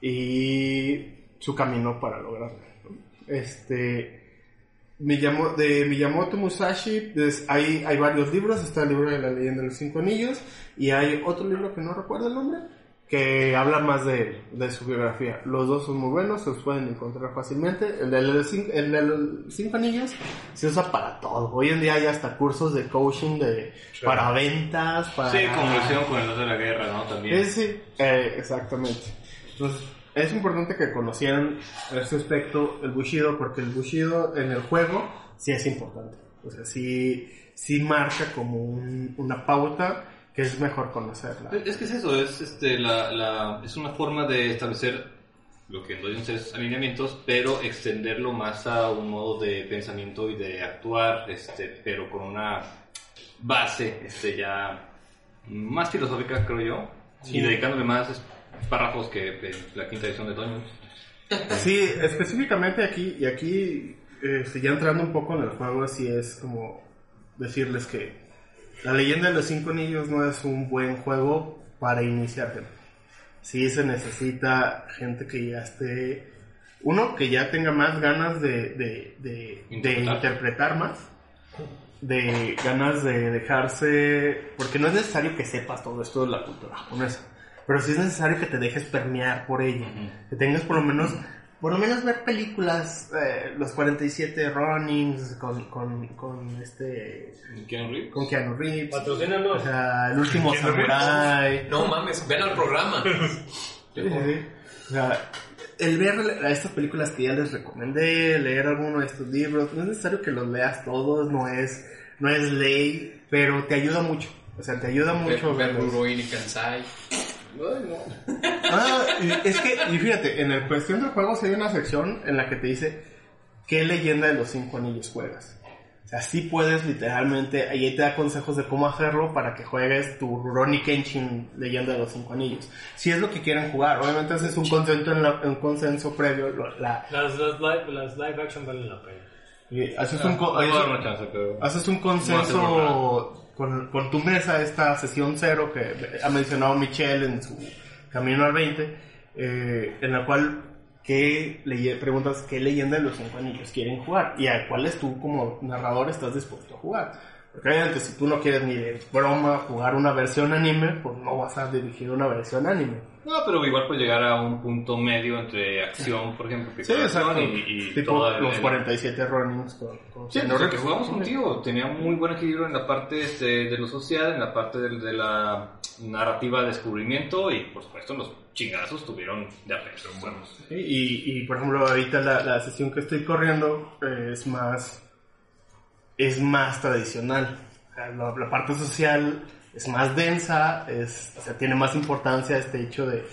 y su camino para lograrlo. Este, de Miyamoto Musashi, pues, hay, hay varios libros, está el libro de la leyenda de los cinco anillos y hay otro libro que no recuerdo el nombre, que habla más de, de su biografía. Los dos son muy buenos, se los pueden encontrar fácilmente. El de los cinco, el de los cinco anillos se usa para todo. Hoy en día hay hasta cursos de coaching de, para ventas, para...
Sí, como lo hicieron con el 2 de la guerra, ¿no? También.
Eh, sí, eh, exactamente. Entonces, es importante que conocieran este aspecto, el Bushido, porque el Bushido en el juego sí es importante. O sea, sí, sí marca como un- una pauta que es mejor conocerla.
Es que es eso, es, este, la, la- es una forma de establecer lo que entonces es alineamientos, pero extenderlo más a un modo de pensamiento y de actuar, este, pero con una base este, ya más filosófica, creo yo, y dedicándole más párrafos que en la quinta edición de Toño.
Sí, específicamente aquí, y aquí, este, ya entrando un poco en el juego, así es como decirles que la leyenda de los cinco niños no es un buen juego para iniciarte. sí se necesita gente que ya esté, uno, que ya tenga más ganas de, de, de, de
Interpretar.
interpretar más, de ganas de dejarse, porque no es necesario que sepas todo esto de la cultura japonesa, pero sí es necesario que te dejes permear por ella, que tengas por lo menos, por lo menos ver películas, eh, los 47 Ronins con, con, con este,
Keanu Reeves.
con Keanu Reeves, o
Patrocínanos.
sea, el último samurai.
No mames, ven al programa.
Sí, sí, sí. O sea, el ver a estas películas que ya les recomendé, leer alguno de estos libros, no es necesario que los leas todos, no es, no es ley, pero te ayuda mucho. O sea, te ayuda mucho.
Ver. Rurouni Kansai.
Ah, y es que, y fíjate, en la cuestión del juego sí hay una sección en la que te dice qué leyenda de los cinco anillos juegas. O sea, sí puedes literalmente, ahí te da consejos de cómo hacerlo para que juegues tu Ronnie Kenshin leyenda de los cinco anillos. Si es lo que quieren jugar, obviamente ese es un consenso, en la- un consenso previo. La,
Las, las, live, las live action valen la pena.
y haces, un,
Ah,
haces-
pero-
haces un
No
consenso con, con tu mesa, esta sesión cero que ha mencionado Michelle en su Camino al 20, eh, en la cual ¿qué leye- preguntas qué leyenda de los cinco anillos quieren jugar y a cuáles tú como narrador estás dispuesto a jugar. Porque obviamente si tú no quieres ni de broma jugar una versión anime, pues no vas a dirigir una versión anime.
No, pero igual puede llegar a un punto medio entre acción, por ejemplo, que
Sí, exacto.
y, y
tipo
toda
los
el-
47 runnings con, con
Sí, pues, que jugamos contigo tenía muy buen equilibrio en la parte este, de lo social, en la parte del- de, la narrativa de descubrimiento y por supuesto los chingazos tuvieron de apeso. buenos.
Sí, Y, y, por ejemplo, ahorita la, la sesión que estoy corriendo eh, es más es más tradicional. La, la parte social es más densa, es, o sea, tiene más importancia este hecho de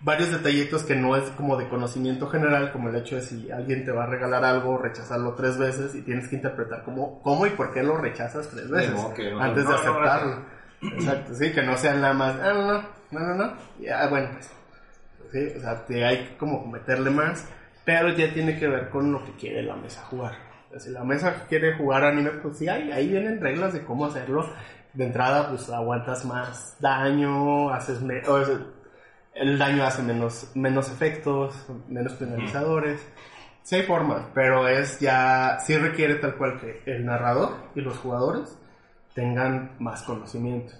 varios detallitos que no es como de conocimiento general, como el hecho de si alguien te va a regalar algo, rechazarlo tres veces y tienes que interpretar cómo, cómo y por qué lo rechazas tres veces
no-
antes de
no, no,
aceptarlo. Exacto, sí, que no sea nada más, ah, no, no, no, no, no, ya, bueno, pues ¿sí? O sea, te hay que como meterle más, pero ya tiene que ver con lo que quiere la mesa jugar. Si la mesa quiere jugar anime, pues sí, ahí, ahí vienen reglas de cómo hacerlo. De entrada, pues aguantas más daño, haces me- o sea, el daño hace menos, menos efectos, menos penalizadores. Sí hay formas, pero es ya, sí requiere tal cual que el narrador y los jugadores tengan más conocimiento.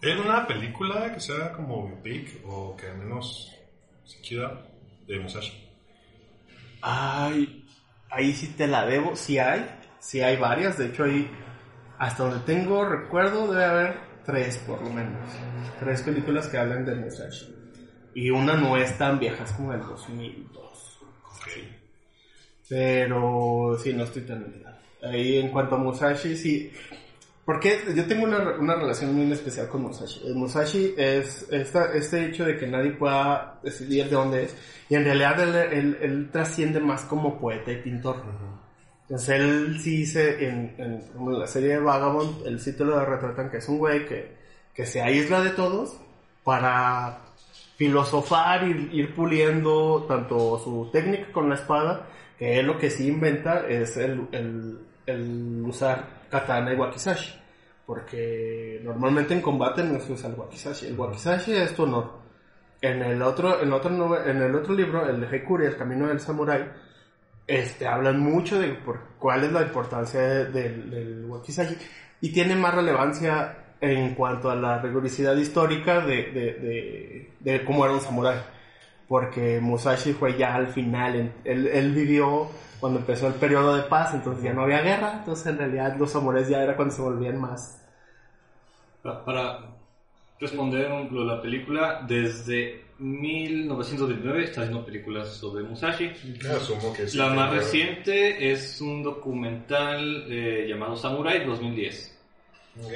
En una película que sea como big o que al menos se quiera de Musashi.
Ay, ahí sí te la debo. Sí hay, sí hay varias. De hecho, ahí, hasta donde tengo recuerdo, debe haber tres por lo menos. Tres películas que hablan de Musashi. Y una no es tan vieja, es como del 2002. Pero sí, no estoy tan enterado. Ahí en cuanto a Musashi, sí. Porque yo tengo una, una relación muy especial con Musashi. El Musashi es esta, este hecho de que nadie pueda decidir de dónde es. Y en realidad él, él- él trasciende más como poeta y pintor. Entonces él sí dice en, en, en la serie de Vagabond, el sitio lo retratan que es un güey que, que se aísla de todos para filosofar y ir puliendo tanto su técnica con la espada, que él lo que sí inventa es el, el, el usar katana y wakizashi. Porque normalmente en combate no se usa el wakizashi. El wakizashi es tu honor. En el otro, en otro, en el otro libro, el de Heikuri, El Camino del Samurái, este, hablan mucho de por cuál es la importancia de- del, del wakizashi y tiene más relevancia en cuanto a la rigurosidad histórica de, de, de, de cómo era un samurái. Porque Musashi fue ya al final, él, él vivió cuando empezó el periodo de paz, entonces ya no había guerra, entonces en realidad los samuráis ya era cuando se volvían más...
Pa- Para responder un- lo de la película, desde 1929 está haciendo películas sobre Musashi.
Asumo que sí.
La más
Pero-
reciente es un documental eh, llamado Samurai 2010.
Ok.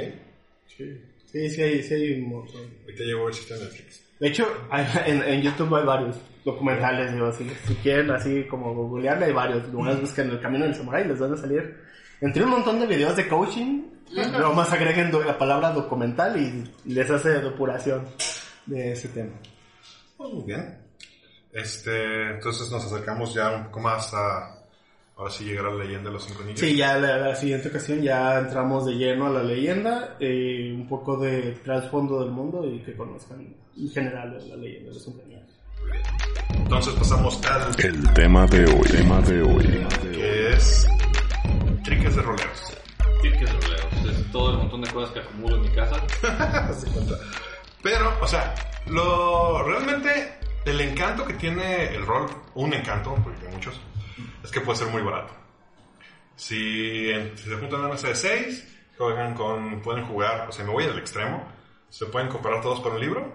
Sí, sí, hay, sí hay un montón.
Ahorita llegó a ver si está en Netflix.
De hecho, en, en YouTube hay varios documentales, digo, si, si quieren así como googlearle, hay varios. Luego buscan el camino del samurái y les van a salir. Entre un montón de videos de coaching, luego más agreguen la palabra documental y les hace depuración de ese tema.
Pues muy bien. Este, entonces nos acercamos ya un poco más a, ahora sí llegará la leyenda de los cinco niños.
Sí, ya la, la siguiente ocasión ya entramos de lleno a la leyenda, eh, un poco de trasfondo del mundo y que conozcan en general la leyenda de los cinco niños.
Entonces pasamos al
El tema de hoy, tema de hoy.
que es triques de roleros.
Tickets de roleos. Es todo el montón de cosas que acumulo en mi casa.
Pero, o sea, lo realmente el encanto que tiene el rol, un encanto, porque hay muchos, es que puede ser muy barato. Si, si se juntan una mesa de seis, juegan con, pueden jugar, o sea, me voy al extremo, se pueden comprar todos por un libro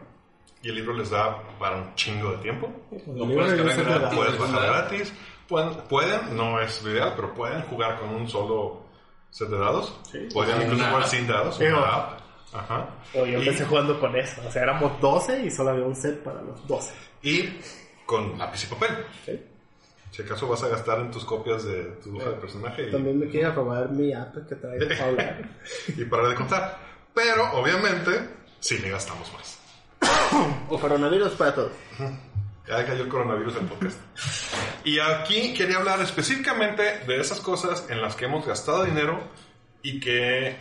y el libro les da para un chingo de tiempo.
Lo puedes cargar gratis.
Puedes bajar gratis, pueden, pueden, no es lo ideal, pero pueden jugar con un solo set de dados. Pueden incluso
Una
jugar
app.
sin dados, una app. Ajá.
Pero yo
Y-
empecé jugando con eso, o sea, éramos 12 y solo había un set para los 12.
y con lápiz y papel.
Sí.
Si acaso vas a gastar en tus copias de tu hoja de personaje y,
También me quieren robar mi app que traigo para hablar.
y parar de contar. Pero obviamente, sí le gastamos más.
Coronavirus para todos.
Ya cayó el coronavirus del podcast. Y aquí quería hablar específicamente de esas cosas en las que hemos gastado dinero y que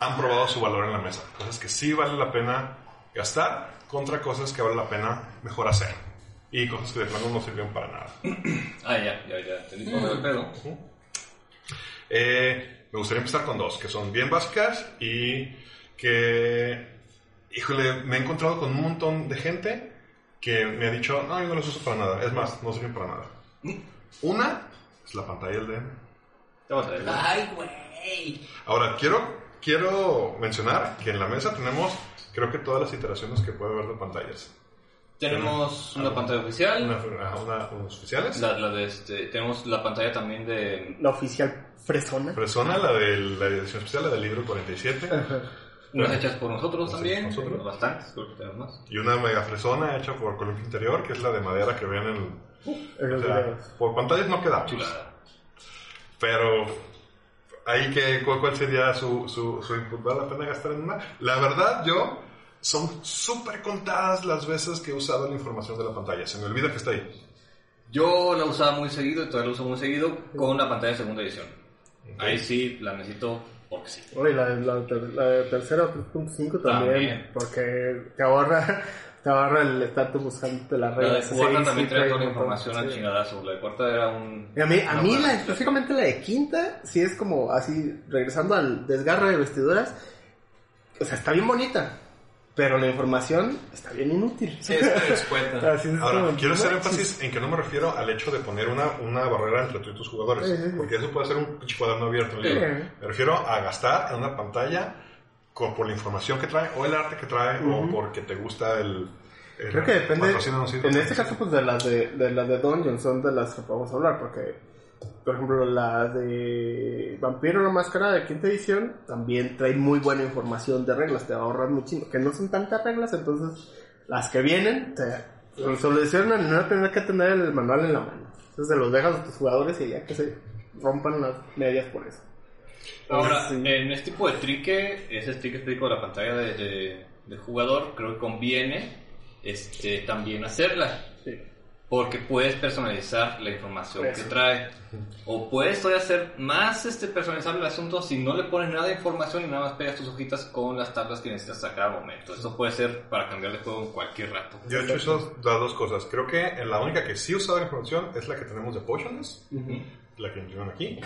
han probado su valor en la mesa. Cosas que sí vale la pena gastar contra cosas que vale la pena mejor hacer. Y cosas que de plano no sirven para nada.
Ah, ya, ya, ya. Te di el pedo.
Eh, me gustaría empezar con dos, que son bien básicas y que, híjole, me he encontrado con un montón de gente que me ha dicho, no, yo no los uso para nada. Es más, no sirven para nada. Una es la pantalla del DM.
Ay, güey.
Ahora, quiero, quiero mencionar que en la mesa tenemos, creo que todas las iteraciones que puede haber de pantallas.
Tenemos una pantalla oficial.
Una, una- unos oficiales.
La, la de este, tenemos la pantalla también de
La oficial fresona.
Persona, la de la edición especial, la del libro 47.
unas hechas por nosotros también.
nosotros.
Bastantes, creo que tenemos más.
Y una mega fresona hecha por Columpio Interior, que es la de madera que ven en el,
En los
O sea,
videos.
por pantallas no quedamos.
Chulada.
Pero ahí que cuál, cuál sería su, su, su input, ¿vale la pena gastar en una? La verdad, yo son súper contadas las veces que he usado la información de la pantalla. Se me olvida que está ahí.
Yo la usaba muy seguido y todavía la uso muy seguido con la pantalla de segunda edición. Ahí sí la necesito porque sí.
Oye, la, la, la tercera 3.5 también,
También.
porque te ahorra, te ahorra el estarte buscando las
La de
reglas.
cuarta
Sí,
también
sí,
trae toda la información al
sí.
chingadazo. La de cuarta era un...
Y a mí, a mí la, específicamente la de quinta, sí es como así, regresando al desgarre de vestiduras, o sea, está bien bonita, pero la información está bien inútil.
Sí, es que.
Así es
Ahora, quiero hacer énfasis en que no me refiero al hecho de poner una, una barrera entre tú y tus jugadores, porque eso puede ser un pinche cuaderno abierto. libro. Me refiero a gastar en una pantalla con, por la información que trae, o el arte que trae, o porque te gusta el... el
Creo que depende, en este caso, pues de las de, de las de Dungeon son de las que podemos hablar, porque, por ejemplo, la de Vampiro la Máscara de quinta edición también trae muy buena información de reglas, te ahorran muchísimo, que no son tantas reglas, entonces las que vienen te solucionan no tener que tener el manual en la mano. Entonces se los dejas a tus jugadores y ya que se rompan las medias por eso.
Ahora,
Sí.
en este tipo de trique, ese trique específico de la pantalla de, de- jugador, creo que conviene este, también hacerla. Porque puedes personalizar la información
Eso.
que trae. O puedes todavía hacer más este, personalizable el asunto si no le pones nada de información y nada más pegas tus hojitas con las tablas que necesitas a cada momento. Eso puede ser para cambiar de juego en cualquier rato.
Yo he hecho esas las dos cosas. Creo que en la única que sí he usado la información es la que tenemos de Potions, la que incluyeron aquí,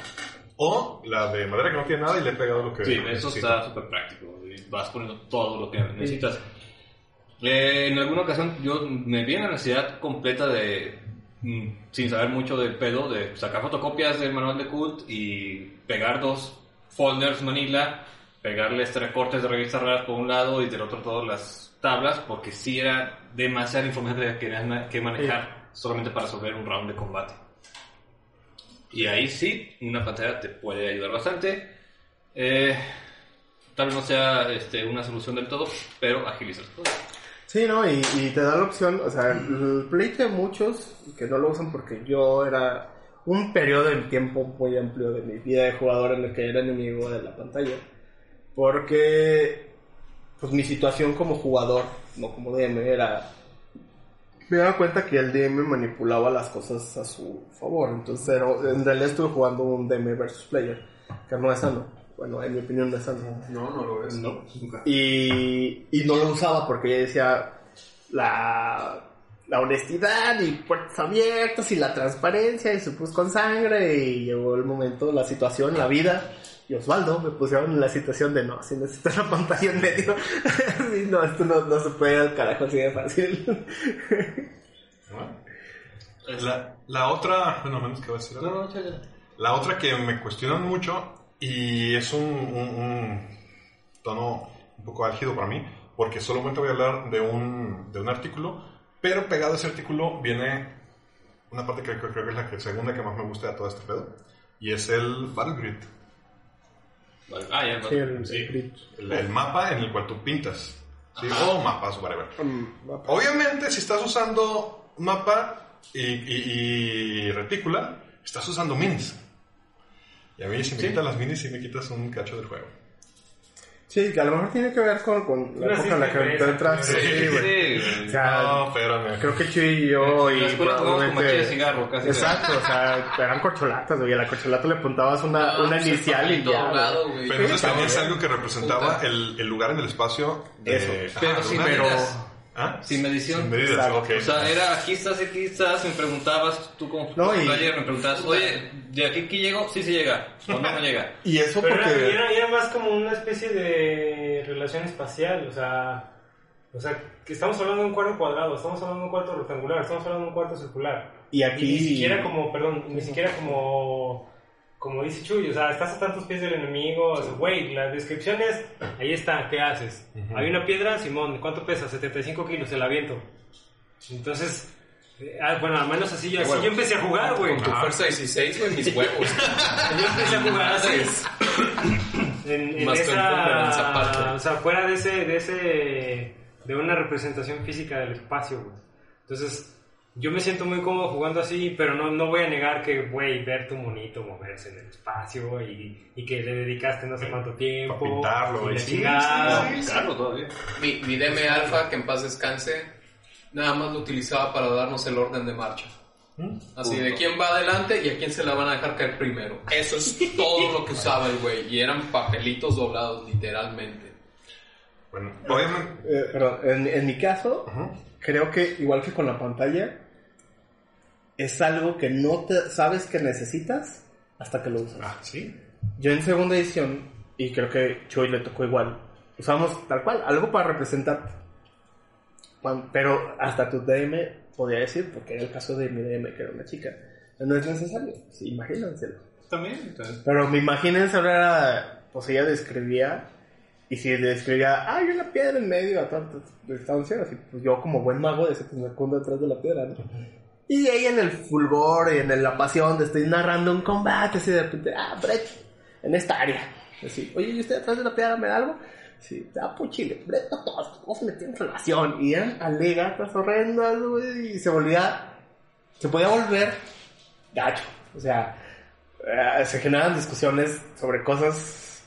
o la de madera que no tiene nada y le he pegado lo que
Sí, eso
necesito.
está súper práctico. Vas poniendo todo lo que necesitas. Eh, en alguna ocasión yo me vi en la necesidad completa de, mm, sin saber mucho del pedo, de sacar fotocopias del manual de Cult y pegar dos folders Manila, pegarles tres cortes de revistas raras por un lado y del otro todas las tablas, porque sí era demasiada información que que manejar solamente para resolver un round de combate. Y ahí sí, una pantalla te puede ayudar bastante. Eh, tal vez no sea este, una solución del todo, pero agiliza las cosas.
Sí, ¿no? Y, y te da la opción, o sea, el pleito de muchos que no lo usan porque yo era un periodo de tiempo muy amplio de mi vida de jugador en el que era enemigo de la pantalla. Porque, pues mi situación como jugador, no como DM, era me daba cuenta que el DM manipulaba las cosas a su favor. Entonces, en realidad estuve jugando un DM versus player, que no es sano. Bueno, en mi opinión no es sano.
No, no lo es.
No, nunca.
Y, y no lo usaba porque yo decía la, la honestidad y puertas abiertas y la transparencia y se puso con sangre y llegó el momento, la situación, la vida. Y Osvaldo me pusieron en la situación de no, si necesitas la pantalla en medio. No, esto no, no se puede al carajo así de fácil.
La, la otra, bueno, menos que va a decir algo.
No, no, ya, ya.
La otra que me cuestionan mucho y es un, un- un tono un poco álgido para mí, porque solamente voy a hablar de un, de un artículo, pero pegado a ese artículo viene una parte que creo, creo que es la que- segunda que más me gusta de todo este pedo, y es el Battle Grid,
Vale. Ah, ya,
Sí, el-
sí.
el
el, el mapa en el cual tú pintas, ¿sí? o mapas, whatever.
Mm, va-
Obviamente, si estás usando mapa y, y- y retícula, estás usando minis. Y a mí, si me quitas las minis, sí me quitas un cacho del juego.
Sí, que a lo mejor tiene que ver con, con la época en la que entras. Sí, güey.
Sí,
O sea,
No, espérame.
creo que Chuy y yo y
machete de cigarro, casi.
Exacto, o sea, eran corcholatas, güey. A la corcholata le apuntabas una,
No,
una inicial y ya. güey.
güey.
Pero entonces
Sí,
tenías algo que representaba el, el lugar en el espacio. De,
Eso.
Ajá,
Pero
una-
pero-
medidas.
¿Ah?
Sin medición.
Sin medidas,
Exacto.
ok.
O sea, era aquí estás, aquí estás, me preguntabas, tú como
No, y-
player me preguntabas, oye, ¿de aquí aquí llego? Sí, sí llega, o no, no llega.
Y eso
Pero era,
porque...
era, era más como una especie de relación espacial, o sea, o sea, que estamos hablando de un cuarto cuadrado, estamos hablando de un cuarto rectangular, estamos hablando de un cuarto circular.
Y aquí...
Y ni siquiera como, perdón, ni siquiera como, como dice Chuy, o sea, estás a tantos pies del enemigo, o sea, güey, la descripción es, ahí está, ¿qué haces? Hay una piedra, Simón, ¿cuánto pesa? 75 kilos, se la aviento. Entonces, eh, ah, bueno, al menos así yo, así yo empecé a jugar, güey.
Con tu fuerza 16, güey, mis huevos.
Yo empecé a jugar así. En, en
Más que un boomerang,
esa,
esa parte.
o sea, fuera de ese, de ese, de una representación física del espacio, güey. Entonces, yo me siento muy cómodo jugando así, pero no, no voy a negar que, güey, ver tu monito moverse en el espacio y, y que le dedicaste no sé cuánto tiempo.
Pa' pintarlo,
y
sí,
todavía.
Mi, mi DM Alpha, que en paz descanse, nada más lo utilizaba para darnos el orden de marcha. Así de quién va adelante y a quién se la van a dejar caer primero. Eso es todo lo que usaba el güey. Y eran papelitos doblados, literalmente.
Bueno, obviamente.
Eh, perdón, en, en mi caso,
Ajá.
creo que igual que con la pantalla, es algo que no te sabes que necesitas hasta que lo usas.
Ah, sí.
Yo en segunda edición, y creo que Chuy le tocó igual, usamos tal cual, algo para representarte. Pero hasta tu DM podía decir, porque era el caso de mi DM, que era una chica. No es necesario, sí, imagínenselo.
También, entonces.
Pero me imagínense ahora, pues ella describía, y si describía, hay una piedra en medio a tanta distancia, así, pues yo como buen mago de pues me escondo detrás de la piedra, ¿no? Y ahí en el fulgor y en la pasión de estoy narrando un combate, así de repente, ah, Brett, en esta área. Así, oye, ¿y usted detrás de la piedra me da algo? Sí, ah, pues chile, Brett, no todos, a meter en relación. Y eran alegatas horrendas, güey, y se volvía, se podía volver gacho. O sea, eh, se generan discusiones sobre cosas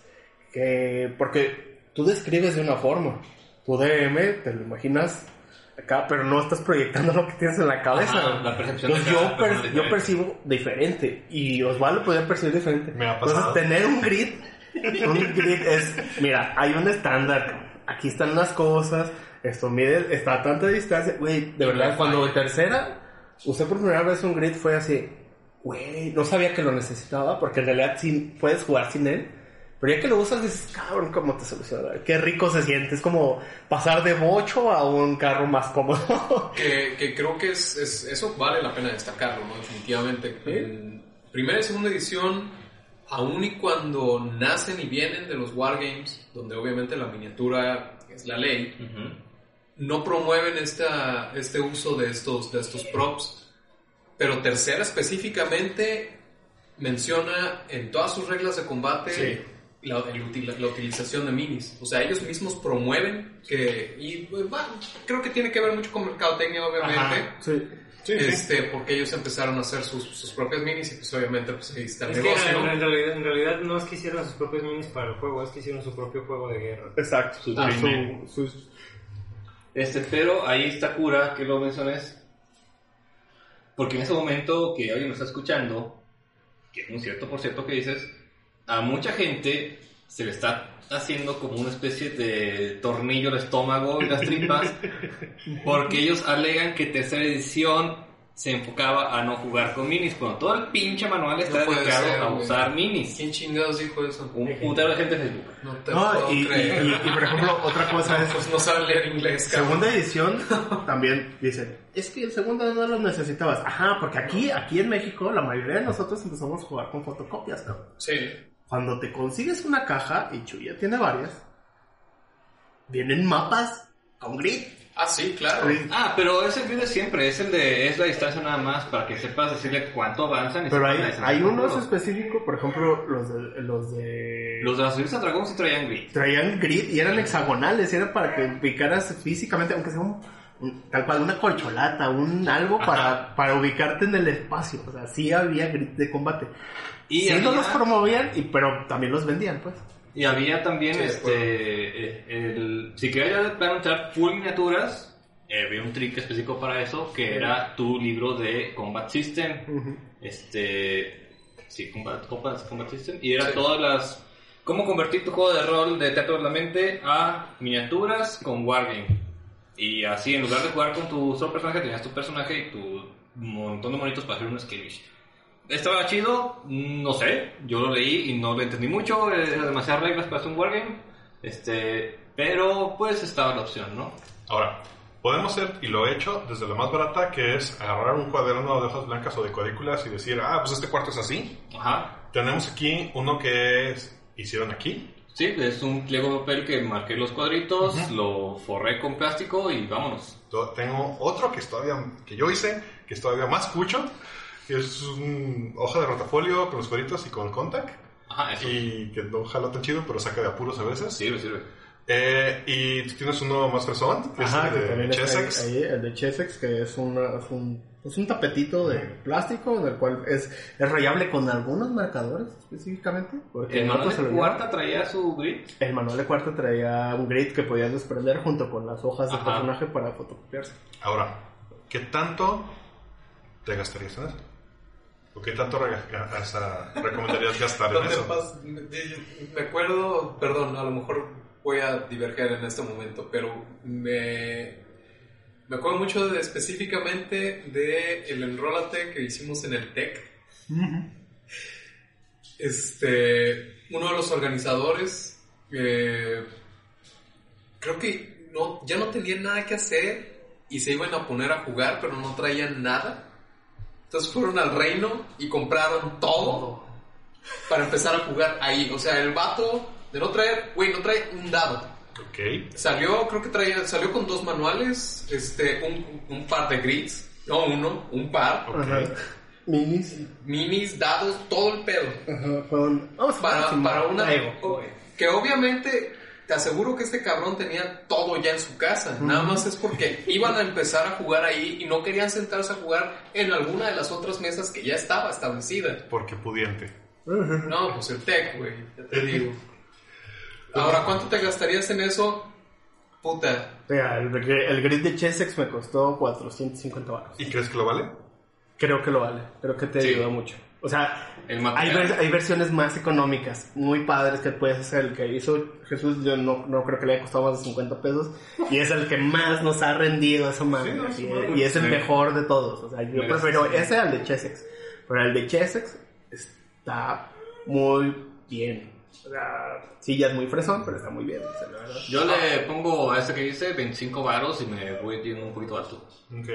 que, porque tú describes de una forma, tu DM te lo imaginas acá, pero no estás proyectando lo que tienes en la cabeza.
Ajá, la percepción de
Entonces, yo, per- yo percibo diferente y Osvaldo podía percibir diferente.
Me ha
Entonces,
pasado.
tener un grid, un grid es, mira, hay un estándar, aquí están las cosas, esto mide, está a tanta distancia, güey, de verdad, cuando en tercera usé por primera vez un grid fue así, güey, no sabía que lo necesitaba, porque en realidad sí puedes jugar sin él, pero ya que lo usas dices, cabrón, cómo te soluciona, qué rico se siente, es como pasar de bocho a un carro más cómodo.
Que, que creo que es, es- eso vale la pena destacarlo, ¿no? Definitivamente. En primera y segunda edición, aun y cuando nacen y vienen de los wargames, donde obviamente la miniatura es la ley, no promueven esta, este uso de estos, de estos props. Pero tercera específicamente menciona en todas sus reglas de combate
Sí.
La, el la utilización de minis. O sea, ellos mismos promueven que... Y pues, bueno, creo que tiene que ver mucho con mercadotecnia, obviamente.
Sí.
Este, porque ellos empezaron a hacer sus, sus propias minis y pues obviamente pues ahí está el
Es que
negocio.
en, en realidad, en realidad no es que hicieron sus propios minis para el juego, es que hicieron su propio juego de guerra.
Exacto.
Sus
Ah, su- sus-
Este, pero ahí está cura, que lo menciones, Porque en ese momento que alguien nos está escuchando, que es muy cierto, por cierto, que dices, a mucha gente se le está haciendo como una especie de tornillo al estómago y las tripas, porque ellos alegan que tercera edición se enfocaba a no jugar con minis, cuando todo el pinche manual está
No
dedicado
ser,
a
güey.
usar minis.
¿Quién chingados dijo eso?
Un putero de gente en Facebook.
No te
No,
puedo
y, y-
creer.
y- y, por ejemplo, otra cosa es,
Pues no saben leer inglés, cabrón.
segunda edición también dicen, es que el segundo no lo necesitabas. Ajá, porque aquí, aquí en México la mayoría de nosotros empezamos a jugar con fotocopias, cabrón.
Sí.
Cuando te consigues una caja, y Chuya tiene varias, vienen mapas con grid.
Ah, sí, claro.
Ah, pero ese video siempre, es el de, es la distancia nada más, para que sepas decirle cuánto avanzan. y
Pero hay, hay unos específicos, por ejemplo, los de... Los de...
Los de las Civilizas Dragón sí traían grid.
traían grid y eran hexagonales, y era para que picaras físicamente, aunque sea un, un- tal cual una corcholata, un algo para, para ubicarte en el espacio. O sea, sí había grid de combate.
Y
sí no
había-
los promovían, y, pero también los vendían, pues.
Y había también,
Sí,
este, eh, el, si querías planchar full miniaturas, eh, había un trick específico para eso, que era tu libro de Combat System. Este, sí, Combat, Combat, Combat System. Y era
Sí.
todas las, cómo convertir tu juego de rol de Teatro de la Mente a miniaturas con Wargame. Y así, en lugar de jugar con tu solo personaje, tenías tu personaje y tu montón de monitos para hacer un skirmish. ¿Estaba chido? No sé. Yo lo leí y no lo entendí mucho. Eran demasiadas reglas para hacer un wargame. Este, pero pues estaba la opción, ¿no?
Ahora, podemos hacer, y lo he hecho desde la más barata, que es agarrar un cuaderno de hojas blancas o de cuadrículas y decir, ah, pues este cuarto es así.
Ajá.
Tenemos aquí uno que es, hicieron aquí.
Sí, es un pliego de papel que marqué los cuadritos, lo forré con plástico y vámonos.
Tengo otro que todavía, que yo hice, que es todavía más cucho, que es una hoja de rotafolio con los cuadritos y con contact.
Ajá, eso.
Y que no jala tan chido, pero saca de apuros a veces.
Sirve, sirve.
Eh, y tú tienes uno más fresón, que
Ajá,
es el de Chessex.
ahí, ahí, el de Chessex, que es, una, es, un, es un tapetito de plástico, del cual es, es rayable con algunos marcadores específicamente. porque
El
en
manual de
lo
cuarta traía su grid.
El manual de cuarta traía un grid que podías desprender junto con las hojas del personaje para fotocopiarse.
Ahora, ¿qué tanto te gastarías en eso? ¿O qué tanto o sea, recomendarías gastar en
¿Dónde
eso?
pas- me, acuerdo, perdón, a lo mejor voy a diverger en este momento, pero me, me acuerdo mucho de, específicamente de el enrólate que hicimos en el TEC. Este, uno de los organizadores, eh, creo que no, ya no tenían nada que hacer y se iban a poner a jugar, pero no traían nada. Entonces fueron al reino y compraron todo para empezar a jugar ahí. O sea, el vato de no traer, güey, no trae un dado.
Ok.
Salió, creo que traía, salió con dos manuales, este, un, un par de grids, no uno, un par,
Ajá. Minis.
minis, dados, todo el pedo.
Ajá, con- Vamos a
Para, para una, que obviamente te aseguro que este cabrón tenía todo ya en su casa. Nada más es porque iban a empezar a jugar ahí y no querían sentarse a jugar en alguna de las otras mesas que ya estaba establecida.
Porque pudiente.
No, pues el tech, güey, ya te digo. Ahora, ¿cuánto te gastarías en eso? Puta,
Mira, el, el grid de Chessex me costó 450 baros.
¿Y crees que lo vale?
Creo que lo vale. Creo que te
Sí.
ayuda mucho. O sea,
El
hay, ver- hay versiones más económicas, muy padres que puedes hacer. El que hizo Jesús, yo no, no creo que le haya costado más de 50 pesos. Y es el que más nos ha rendido esa madre.
Sí, no, sí,
y,
bueno,
y es el
sí.
mejor de todos. O sea, yo prefiero
sí,
ese al de Chessex. Pero el de Chessex está muy bien. O sea, sí, ya es muy fresón, pero está muy bien. o sea, la verdad.
Yo le pongo a este que dice 25 varos y me voy yendo un poquito alto.
Ok.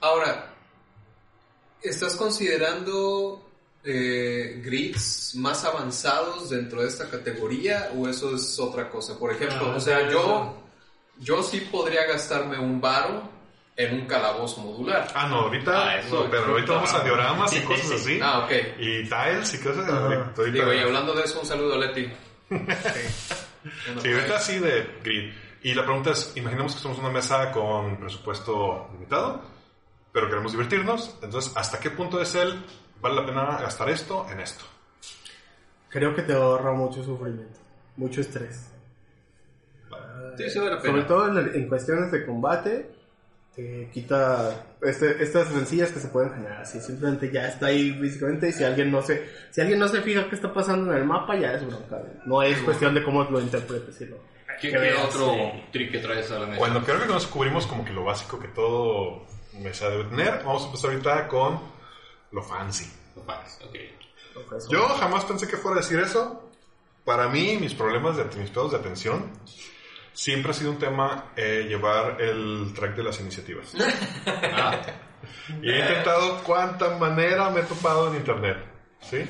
Ahora, ¿estás considerando eh, grids más avanzados dentro de esta categoría o eso es otra cosa? Por ejemplo,
Ah,
o sea, yo, yo sí podría gastarme un varo en un calabozo modular.
Ah, no, ahorita.
Ah, eso,
no, pero ahorita vamos a dioramas y cosas así.
Ah, ok.
Y tiles y cosas. Ahorita-
Digo, y hablando de eso, un saludo a Leti.
Sí, ahorita sí de grid. Y la pregunta es, imaginemos que somos una mesa con presupuesto limitado, pero queremos divertirnos. Entonces, ¿hasta qué punto es el vale la pena gastar esto en esto?
Creo que te ahorra mucho sufrimiento, mucho estrés.
Sí, sí vale la
Sobre
pena.
todo en, en cuestiones de combate, te quita este, estas rencillas que se pueden generar así. Simplemente ya está ahí físicamente y si alguien no se, si alguien no se fija qué está pasando en el mapa, ya es bronca. No es cuestión de cómo lo interpretes, sino
¿Qué, qué otro
sí.
trick que traes a la mesa?
Bueno, creo que nos cubrimos como que lo básico que todo mesa debe tener. Vamos a empezar ahorita con lo fancy.
Los fans, ok.
Yo jamás pensé que fuera a decir eso. Para mí, mis problemas de mis pedos de atención siempre ha sido un tema eh, llevar el track de las iniciativas.
Ah,
Y he intentado cuánta manera me he topado en internet. ¿Sí?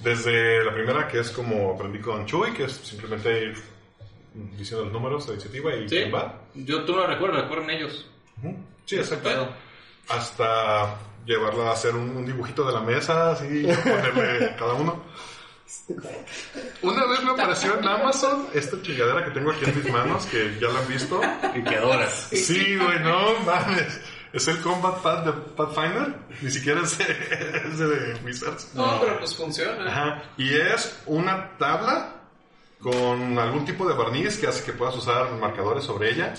Desde la primera, que es como aprendí con Chuy, que es simplemente ir diciendo los números de la iniciativa y
sí.
quién va.
Yo, tú no lo recuerdas, recuerdan ellos.
Ujú. Sí, exacto. Hasta llevarla a hacer un, un dibujito de la mesa, así, y ponerle cada uno. Una vez me apareció en Amazon esta chingadera que tengo aquí en mis manos, que ya la han visto.
Y que adoras.
Sí, güey, no mames. Es el Combat Pad de Pathfinder. Ni siquiera es de, es de Wizards.
No, pero pues funciona.
Ajá. Y es una tabla con algún tipo de barniz que hace que puedas usar marcadores sobre ella.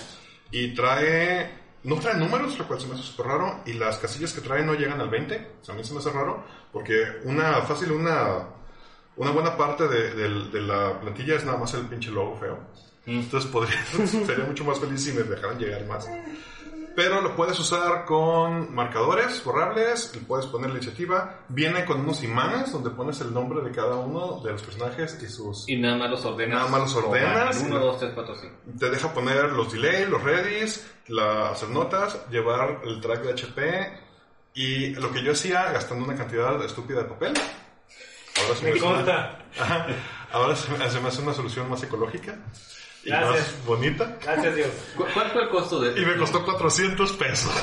Y trae. No trae números, lo cual se me hace súper raro. Y las casillas que trae no llegan al 20. O sea, a mí se me hace raro. Porque una fácil, una. Una buena parte de, de- de la plantilla es nada más el pinche logo feo. Entonces podría, sería mucho más feliz si me dejaran llegar más. Pero lo puedes usar con marcadores borrables, le puedes poner la iniciativa. Viene con unos imanes donde pones el nombre de cada uno de los personajes y sus...
Y nada más los ordenas.
Nada más los ordenas.
1, 2, 3, 4, 5.
Te deja poner los delay, los readies, la- hacer notas, llevar el track de HP. Y lo que yo hacía gastando una cantidad estúpida de papel. Ahora se me
Me
hace una-. Ahora se me hace una solución más ecológica y
Gracias.
más bonita.
Gracias Dios.
¿Cu- ¿Cuál fue el costo de
Y me costó 400 pesos.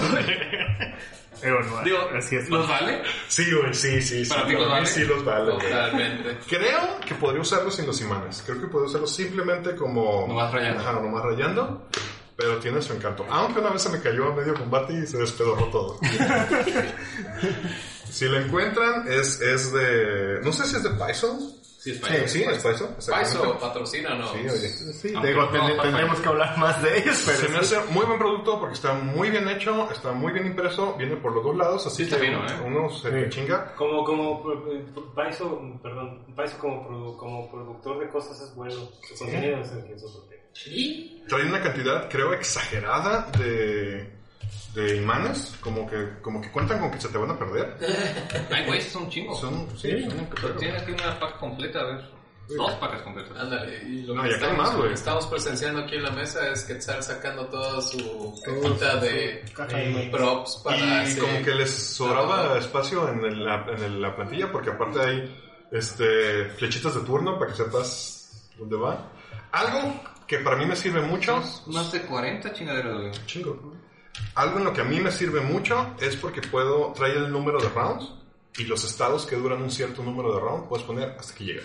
Pero no,
Digo,
así es.
¿los vale?
sí, güey, sí, sí, sí.
¿Para ti los vale?
sí los vale.
Totalmente.
Creo que podría usarlos sin los imanes. Creo que podría usarlos simplemente como...
Nomás rayando.
Ajá, nomás rayando. Pero tiene su encanto. Aunque una vez se me cayó a medio combate y se despedorró todo. si la encuentran, es, es de... No sé si es de Python.
Sí, es
Sí,
para
sí, es.
Paiso,
exactamente.
patrocínanos.
Sí, oye.
Sí,
Aunque
digo,
no,
ten-
papá.
tendremos que hablar más de ellos, pero
Se me
sí.
hace muy buen producto porque está muy bien hecho, está muy bien impreso, viene por los dos lados, así
Sí, está
que
fino, ¿eh?
uno se
Sí.
chinga.
Como, como, eh, Paiso, perdón, Paiso como, produ- como productor de cosas es bueno. Su contenido es el que es otro tema.
Y
Trae una cantidad, creo, exagerada de, de imanes, como que, como que cuentan con que se te van a perder.
Ay, güey, son chingos.
Son, sí, son
Pero tiene aquí una pack completa, a ver. Dos pacas completas.
ándale. Y lo
No,
que estamos,
más,
lo que
güey.
estamos presenciando aquí en la mesa es que estar sacando toda su cajita de props para
Y
hacer-
como que les sobraba espacio en, el- la, en el- la plantilla, porque aparte hay este, flechitas de turno para que sepas dónde va. Algo que para mí me sirve mucho,
Más de 40 chingaderas, güey.
chingo. Algo en lo que a mí me sirve mucho es porque puedo traer el número de rounds y los estados que duran un cierto número de rounds puedes poner hasta que llegue.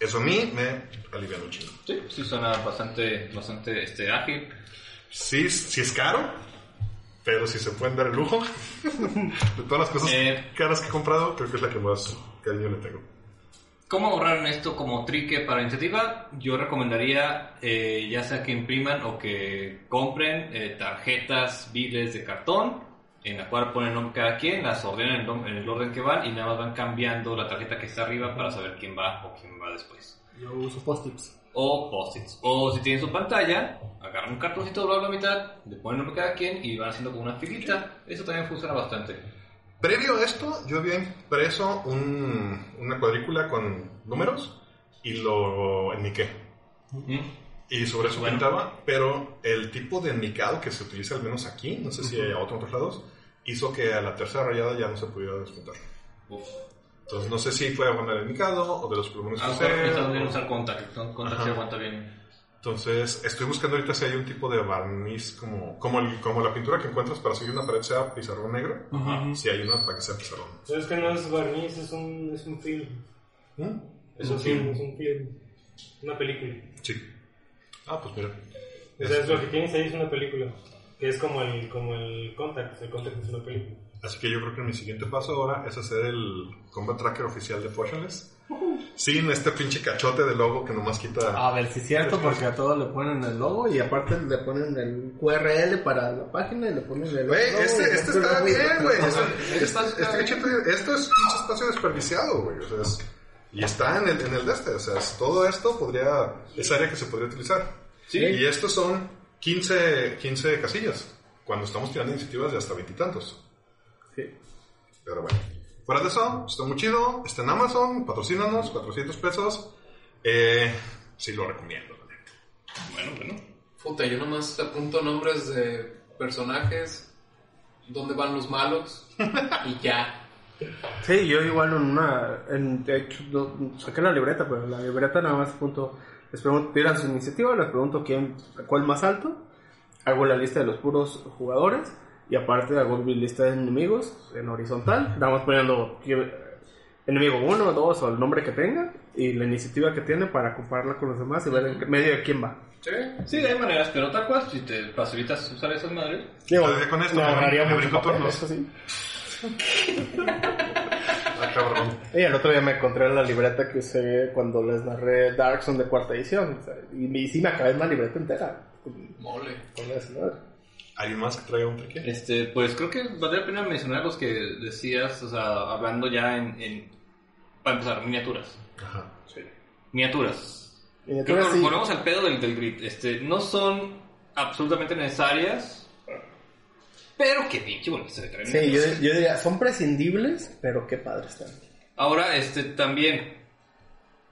Eso a mí me alivia un chingo.
Sí, sí suena bastante, bastante este, ágil.
Sí, sí es caro, pero si se pueden dar el lujo. De todas las cosas
Eh.
caras que he comprado, creo que es la que más cariño le tengo.
¿Cómo ahorrar en esto como trique para iniciativa? Yo recomendaría eh, ya sea que impriman o que compren eh, tarjetas biles de cartón en la cual ponen el nombre de cada quien, las ordenen en el, orden que van y nada más van cambiando la tarjeta que está arriba para saber quién va o quién va después.
Yo uso post-its.
O post-its. O si tienen su pantalla, agarran un cartoncito doblado a la mitad, le ponen el nombre de cada quien y van haciendo como una filita. Eso también funciona bastante.
Previo a esto, yo había impreso un- una cuadrícula con números y lo enmiqué.
¿Mm?
Y sobre eso
Bueno.
pintaba, pero el tipo de enmicado que se utiliza al menos aquí, no sé si a otros otros lados, hizo que a la tercera rayada ya no se pudiera despuntar.
Uf.
Entonces no sé si fue bueno el enmicado o de los plumones que
Ah,
usé,
pensaba bien
o-
usar contact. Contact se aguanta bien.
Entonces, estoy buscando ahorita si hay un tipo de barniz como, como, el- como la pintura que encuentras para hacer una pared sea pizarrón negro. Si hay una para que sea pizarrón.
Pero es que no es barniz, es un, es un film.
¿Mm?
Es un film, es un film. Una película.
Sí. Ah, pues mira.
O sea, es lo que tienes ahí es una película. Que es como el, como el Contact. El Contact es una película.
Así que yo creo que mi siguiente paso ahora es hacer el combat tracker oficial de Potionless. Sin este pinche cachote de logo que nomás quita.
A ver si es cierto, porque a todos le ponen el logo y aparte le ponen el QRL para la página y le ponen el
Güey,
logo y
este, este
después
está bien, güey. este, este esto es pinche espacio desperdiciado, güey. O sea, es- y está en el, en el de este. O sea, es- todo esto podría. Es área que se podría utilizar.
Sí.
Y estos son 15, 15 casillas. Cuando estamos tirando iniciativas de hasta veintitantos.
Sí.
Pero bueno. Fuera de eso, está muy chido. Está en Amazon, patrocínanos, 400 pesos. Eh, sí lo recomiendo. la neta.
Bueno, bueno.
Puta, yo nomás apunto nombres de personajes, dónde van los malos y ya.
Sí, yo igual en una. En, de hecho, no- saqué la libreta, pero la libreta nada más punto. Les pregunto, tiran su iniciativa, les pregunto quién, cuál más alto. Hago la lista de los puros jugadores. Y aparte hago mi lista de enemigos en horizontal. Más poniendo quién- enemigo 1, 2 o el nombre que tenga. Y la iniciativa que tiene para compararla con los demás y ver en medio de quién va.
¿Sí?
Sí, hay maneras, pero tal cual, si te facilitas usar esas madres.
Digo,
con esto
me
me
ahorraría mucho papel,
turnos.
eso sí.
Ah, cabrón.
Y el otro día me encontré la libreta que usé cuando les narré Dark Zone de cuarta edición. o sea, y, y sí me acabé una libreta entera.
Mole.
con eso, ¿no?
¿Alguien más que traiga un trique?
Este, pues creo que valdría la pena mencionar los que decías, o sea, hablando ya en, en para empezar, miniaturas.
Ajá.
Miniaturas.
Y
Creo que
sí,
volvemos al pedo del, del grid. Este, no son absolutamente necesarias, pero qué pinche bonito se ve.
sí, yo, yo diría, son prescindibles, pero qué padres están.
Ahora, este, también,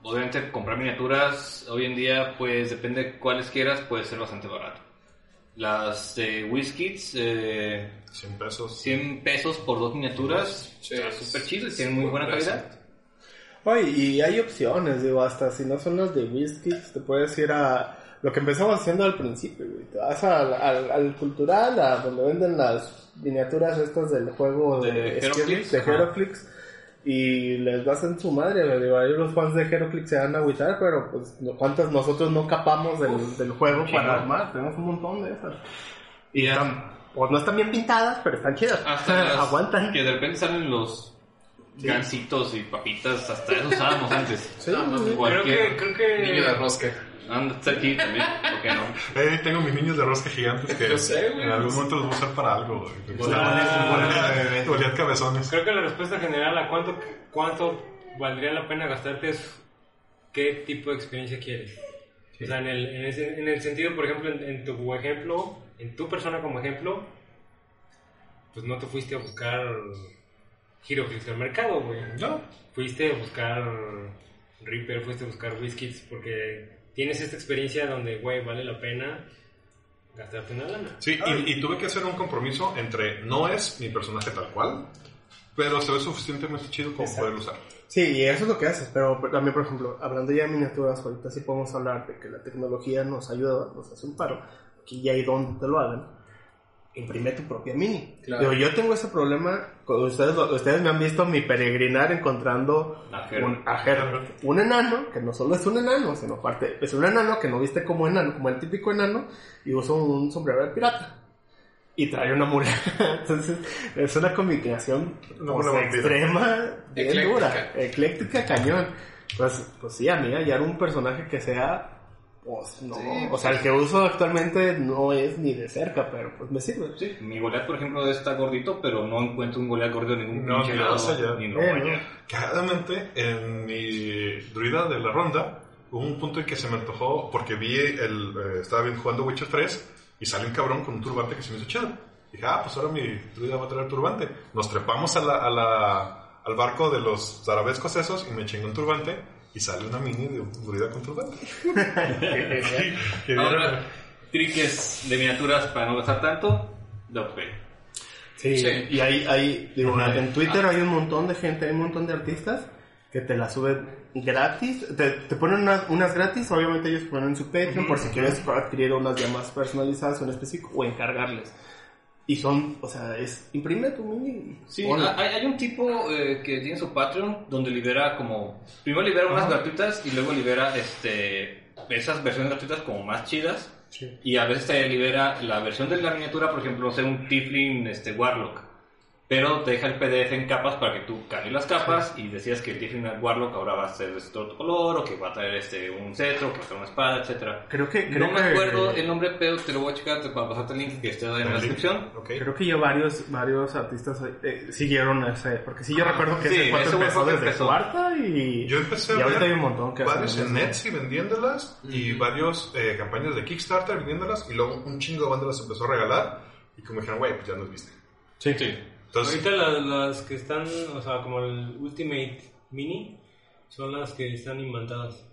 obviamente comprar miniaturas hoy en día, pues depende de cuáles quieras, puede ser bastante barato. Las de WizKids, eh,
100 pesos.
100 pesos por dos miniaturas,
Sí,
súper chido, y tienen muy buena calidad.
Oye, y hay opciones, digo, hasta si no son las de whisky, te puedes ir a lo que empezamos haciendo al principio, güey. Te vas al, al, al cultural, a donde venden las miniaturas estas del juego de,
De
Skirmish,
Heroclix,
de
ajá.
Heroclix, y les das en su madre. Digo, ahí los fans de Heroclix se van a agüitar, pero pues, ¿cuántas nosotros no capamos del, del juego
sí,
para armar? Tenemos un montón de esas.
Y
Están- pues no están bien pintadas, pero están chidas.
hasta
Aguantan.
que de repente salen los gancitos y papitas, hasta eso usábamos antes.
Sí,
Ah,
sí.
Creo que, creo que...
Niño de rosca.
Anda, está aquí también, ¿por qué no?
Eh, tengo mis niños de rosca gigantes que
sé, güey.
en algún momento los voy a usar para algo.
Ah.
Olían cabezones.
Creo que la respuesta general a cuánto, cuánto valdría la pena gastarte es qué tipo de experiencia quieres. O sea, en el, en, ese- en el sentido, por ejemplo, en, en tu ejemplo, en tu persona como ejemplo, pues no te fuiste a buscar Heroclix al mercado, güey.
No.
Fuiste a buscar Reaper, fuiste a buscar Whiskits porque tienes esta experiencia donde, güey, vale la pena gastarte una lana.
Sí, y, y tuve que hacer un compromiso entre no es mi personaje tal cual, pero se ve suficientemente chido como
Exacto.
poderlo usar.
Sí, y eso es lo que haces, pero también, por ejemplo, hablando ya de miniaturas, ahorita sí podemos hablar de que la tecnología nos ayuda, nos hace un paro, aquí ya hay donde te lo hagan. Imprime tu propia mini.
Claro.
Digo, yo tengo ese problema, ustedes, ustedes me han visto mi peregrinar encontrando un, a Her- un enano, que no solo es un enano, sino parte, es un enano que no viste como enano, como el típico enano, y usa un sombrero de pirata. Y trae una mula. Entonces, es una combinación pues, extrema, bien
Ecléctica.
dura, ecléctica, cañón. Pues, pues sí, a mí hallar un personaje que sea, pues no,
Sí,
o sea, el que uso actualmente no es ni de cerca, pero pues me sirve.
Sí, mi Goliath, por ejemplo, está gordito, pero no encuentro un Goliath gordo en ningún
No,
pinche
ni
lado,
allá.
ni no
Eh.
Cagadamente, en mi druida de la ronda, hubo un punto en que se me antojó, porque vi el. eh, estaba bien jugando Witcher 3 y sale un cabrón con un turbante que se me hizo chido. Dije, ah, pues ahora mi druida va a traer turbante. Nos trepamos a la, a la- al barco de los zarabescos esos y me chingo un turbante y sale una mini de un druida con turbante. Que
Ahora, triques de miniaturas para no gastar tanto, Dogpay.
Sí,
Sí.
y hay, hay digo, en Twitter hay un montón de gente, hay un montón de artistas que te las suben gratis, te, te ponen unas, unas gratis, obviamente ellos ponen su Patreon por si quieres adquirir unas ya más personalizadas o en específico o encargarles. Y son, o sea, es imprime tu mini.
Sí, hay, hay un tipo eh, que tiene su Patreon donde libera como... Primero libera unas gratuitas y luego libera este esas versiones gratuitas como más chidas. Y a veces te libera la versión de la miniatura, por ejemplo, ser un Tiflin este, Warlock. Pero te deja el PDF en capas para que tú cambies las capas y decías que el Tiefling Warlock ahora va a ser de este otro color, o que va a traer este, un cetro, que va a traer una espada, etcétera.
Creo que. Creo
No me
que-
acuerdo el nombre, pero te lo voy a checar te- para pasarte el link que esté en la descripción.
Ok.
Creo que ya varios, varios artistas eh, siguieron ese. Porque sí, yo recuerdo que
sí,
ese cuarto empezó desde
empezó.
cuarta y.
Yo empecé
y
a
ahorita
ver
hay un montón que
varios en. Etsy vendiéndolas y varios eh, campañas de Kickstarter vendiéndolas y luego un chingo de bandas las empezó a regalar y como dijeron, güey, pues ya nos viste.
Sí, sí.
Entonces,
Ahorita las, las que están, o sea, como el Ultimate Mini, son las que están imantadas.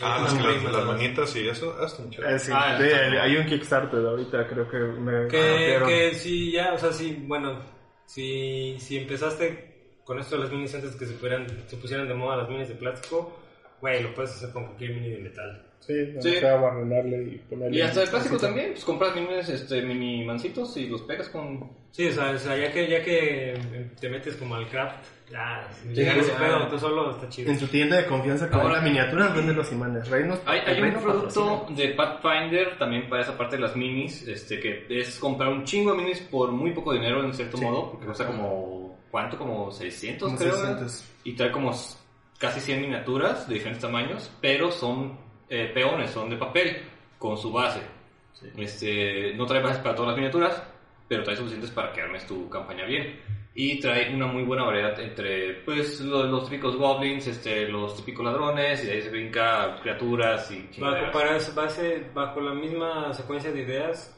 ah, las, las, manitas y eso, ah, están
Eh, sí,
Ah,
sí, hay- un Kickstarter ahorita, creo que me
Que, que si ya, o sea, si, bueno, si, si empezaste con esto de las minis antes que se, fueran, se pusieran de moda las minis de plástico, güey, lo puedes hacer con cualquier mini de metal.
Sí, no
Sí.
te va a arreglarle y ponerle.
Y hasta el plástico
cosita.
también, pues compras mini, este, mini mancitos y los pegas con...
Sí, o sea, o sea, ya que, ya que te metes como al craft, ya, si llegar a ese pedo, tú solo está chido.
En su tienda de confianza que
Ahora-
miniaturas, vende los imanes. Reinos,
Hay, hay un producto
patrocina.
de Pathfinder también para esa parte de las minis, este, que es comprar un chingo de minis por muy poco dinero en cierto
Sí.
modo, porque cuesta como, ¿cuánto? Como 600
Como
creo.
600.
Y trae como casi 100 miniaturas de diferentes tamaños, pero son eh, peones, son de papel, con su base. Este, no trae bases para todas las miniaturas, pero trae suficientes para que armes tu campaña bien. Y trae una muy buena variedad entre pues los, los típicos goblins, este, los típicos ladrones, y de ahí se brinca criaturas y
Bajo,
chingaderas.
para esa base, bajo la misma secuencia de ideas,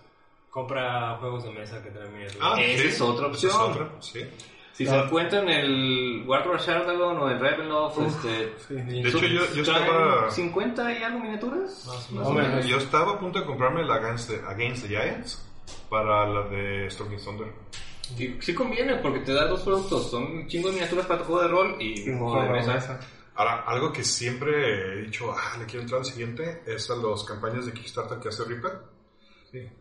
compra juegos de mesa que traen miniaturas.
Ah,
Esa
sí,
es otra
esa es
opción.
otra, sí.
Si se encuentran el Warcraft Shardalon o el Ravenloft, este,
Sí.
De hecho, yo, yo estaba...
50 y algo miniaturas.
Más o
menos.
Yo estaba a punto de comprarme la Against the, Against the Giants para la de Stormy Thunder.
Sí, sí conviene porque te da dos productos, son un chingo de miniaturas para tu juego de rol y un juego de mesa.
Ahora, algo que siempre he dicho, ah, le quiero entrar al siguiente, es a las campañas de Kickstarter que hace Reaper.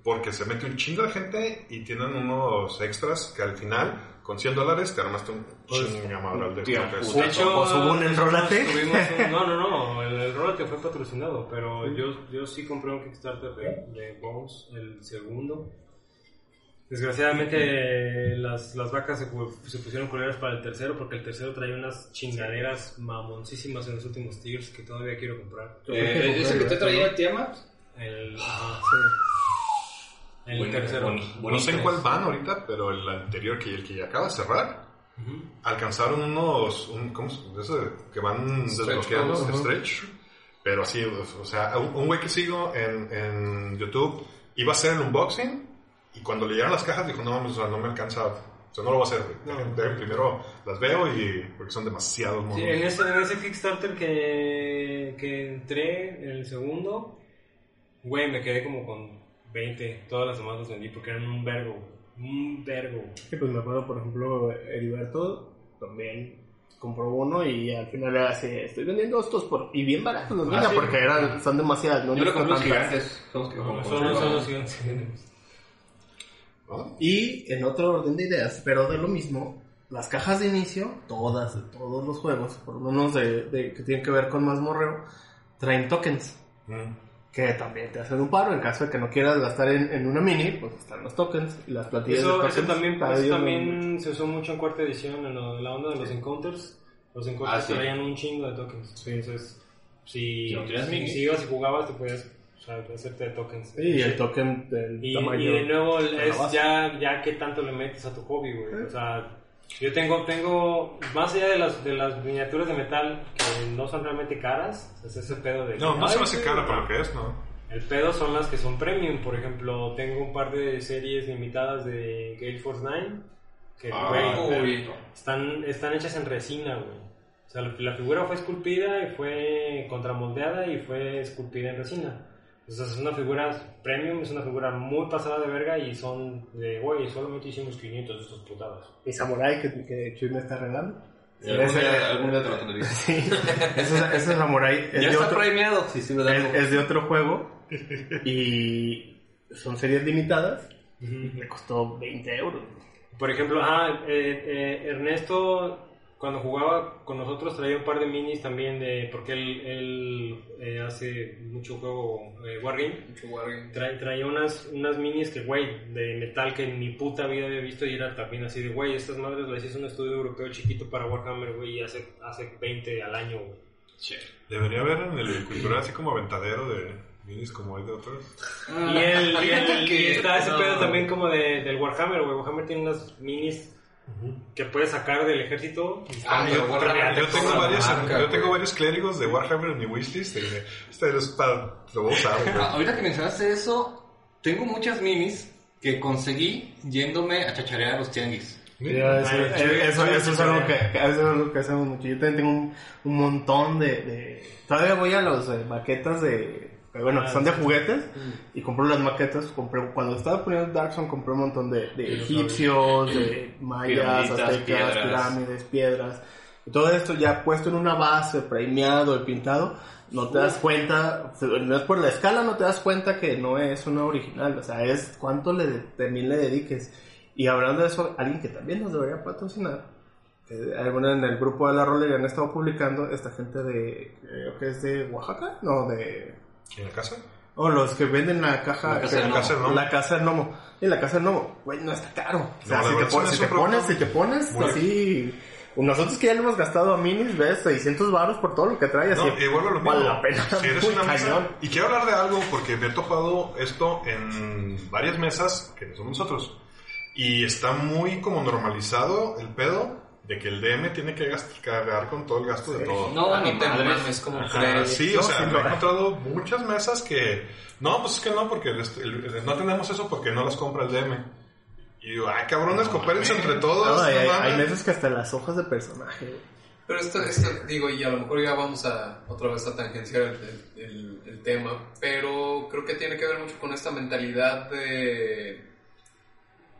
Porque se mete un chingo de gente y tienen unos extras que al final, con 100 dólares, te armaste un chingamadral de juguetes.
puta.
De hecho,
o subo un enrólate.
un- no, no, no, el, el Rólate fue patrocinado, pero yo, yo sí compré un Kickstarter de, de Bones, el segundo. Desgraciadamente las, las vacas se, pu- se pusieron culeras para el tercero porque el tercero traía unas chingaderas mamoncísimas en los últimos tiers que todavía quiero comprar.
Eh, ¿Ese que te traía Tiamat?
El, ajá, el
Buen-
tercero.
boni-
No sé en cuál van ahorita, pero el anterior, que el que ya acaba de cerrar,
Ujú.
alcanzaron unos, un, ¿cómo se ese que van desbloqueando,
ajá.
stretch, pero así, o sea, un un güey que sigo en, en YouTube iba a hacer el unboxing y cuando le llegaron las cajas dijo, no, mames, o sea, no me alcanza, o sea, no lo voy a hacer.
No.
Primero las veo y, porque son demasiados monos.
Sí, en ese, en ese Kickstarter que, que entré, en el segundo, güey, me quedé como con 20. Todas las demás las vendí porque eran un vergo. Un vergo.
Sí, pues me acuerdo, por ejemplo, Heriberto también compró uno y al final era así, estoy vendiendo estos por... y bien baratos los vende
sí.
porque eran, son demasiadas, no
Yo lo compré los
tantas.
gigantes. Son los que
No, son, son los siguientes.
¿no?
Y en otro orden de ideas, pero de lo mismo, las cajas de inicio, todas, de todos los juegos, por lo menos de, de- que tienen que ver con mazmorreo, traen tokens.
Mm.
Que también te hacen un paro en caso de que no quieras gastar en, en una mini, pues están los tokens y las plantillas de
Eso,
tokens.
eso también,
para
eso también se usó mucho en cuarta edición, en, lo- la onda de los encounters. Los encounters
Ah, sí.
traían un chingo de tokens. Entonces, si,
Si no tenías
si,
minis.
si ibas y jugabas, te podías o sea, hacerte de tokens.
Sí, y el token del
Y,
tamaño.
y de nuevo
de
es ya, ya que tanto le metes a tu hobby, güey. O sea, yo tengo, tengo, más allá de las, de las miniaturas de metal que no son realmente caras, es ese pedo de...
No, no
Ay,
se me hace cara para lo que es, ¿no?
El pedo son las que son premium, por ejemplo, tengo un par de series limitadas de Gale Force 9 que,
Ah,
güey, están, están hechas en resina, güey. O sea, la, la figura fue esculpida y fue contramoldeada y fue esculpida en resina. Entonces es una figura premium, es una figura muy pasada de verga y son de, güey, solamente hicimos 500 de estos putados.
Mi samurai que, que Chuy me está regalando.
Y algún
Ese-
día- algún día te lo tendré.
Sí, ese, ese samurai es
Ya
de,
está
otro,
premiado,
es, es de otro juego y son series limitadas. Me costó 20 euros.
Por ejemplo, ah, eh, eh, Ernesto cuando jugaba con nosotros traía un par de minis también de porque él, él eh, hace mucho juego eh, Wargame.
Mucho Wargame.
Tra- traía unas, unas minis que, güey, de metal que en mi puta vida había visto y era también así de, güey, estas madres las hice un estudio europeo chiquito para Warhammer, güey, y hace, hace 20 al año, güey.
Debería haber en el cultural así como aventadero de minis como hay de otros.
Y, el, y,
Fíjate
el-
que-
y está ese
no.
pedo también como de, del Warhammer, güey. Warhammer tiene unas minis que puedes sacar del ejército.
Ah, yo-.
Yo tengo, varios,
marca,
yo tengo varios clérigos de Warhammer en mi wishlist. Este es para. Lo voy a usar.
Ah, ahorita que mencionaste eso, tengo muchas minis que conseguí yéndome a chacharear a los tianguis.
Eso,
Ay,
eh, eso-
chuy,
eso es algo que, que- eso es algo que hacemos mucho. Yo también tengo un, un montón de, de- Todavía voy a las maquetas de... Bueno, que son de juguetes y compro las maquetas. Compré, cuando estaba poniendo Dark Zone compré un montón de, de egipcios, de mayas, aztecas,
piedras.
pirámides, piedras. Y todo esto ya puesto en una base, premiado y pintado, no te das cuenta, no es por la escala, no te das cuenta que no es una original. O sea, es cuánto le, también le dediques. Y hablando de eso, alguien que también nos debería patrocinar, alguna en el grupo de la rolería han estado publicando, esta gente de, creo que es de Oaxaca, no, de...
¿En la casa?
O los que venden la caja...
La casa del
Casa del Gnomo.
La casa del gnomo. Y la casa del gnomo, güey, no está caro. O sea,
No,
si, te pones, si te pones, si te pones
muy-
así... Nosotros que ya le hemos gastado a minis, ves, 600 baros por todo lo que trae, así.
No, a lo mismo.
Vale la pena.
Si eres una mesa, y quiero hablar de algo porque me he topado esto en varias mesas que no somos nosotros. Y está muy como normalizado el pedo de que el DM tiene que cargar con todo el gasto de todo.
No,
Ah,
ni
no te mames, como
Ajá, sí,
No,
o sea, me he
no.
encontrado muchas mesas que... No, pues es que no, porque el- el- no tenemos eso porque no las compra el DM. Y digo, ay, cabrones, coopérense entre todos.
No, hay,
no
hay- hay veces que hasta las hojas de personaje.
Pero esto, esto, digo, y a lo mejor ya vamos a otra vez a tangenciar el, el- el- el tema, pero creo que tiene que ver mucho con esta mentalidad de,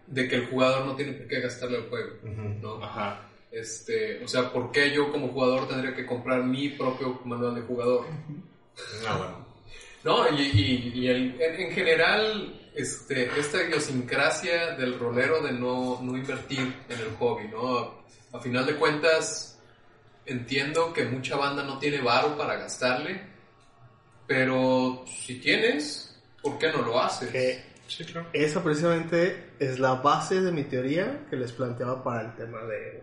de que el jugador no tiene por qué gastarle al juego. ¿no?
Ajá.
Este, o sea, ¿por qué yo como jugador tendría que comprar mi propio manual de jugador?
Ah, bueno.
No, y, y- y el- en, en general, este, esta idiosincrasia del rolero de no, no invertir en el hobby, ¿no? A final de cuentas, entiendo que mucha banda no tiene varo para gastarle, pero si tienes, ¿por qué no lo haces?
Que
Sí, claro.
esa precisamente es la base de mi teoría que les planteaba para el tema de...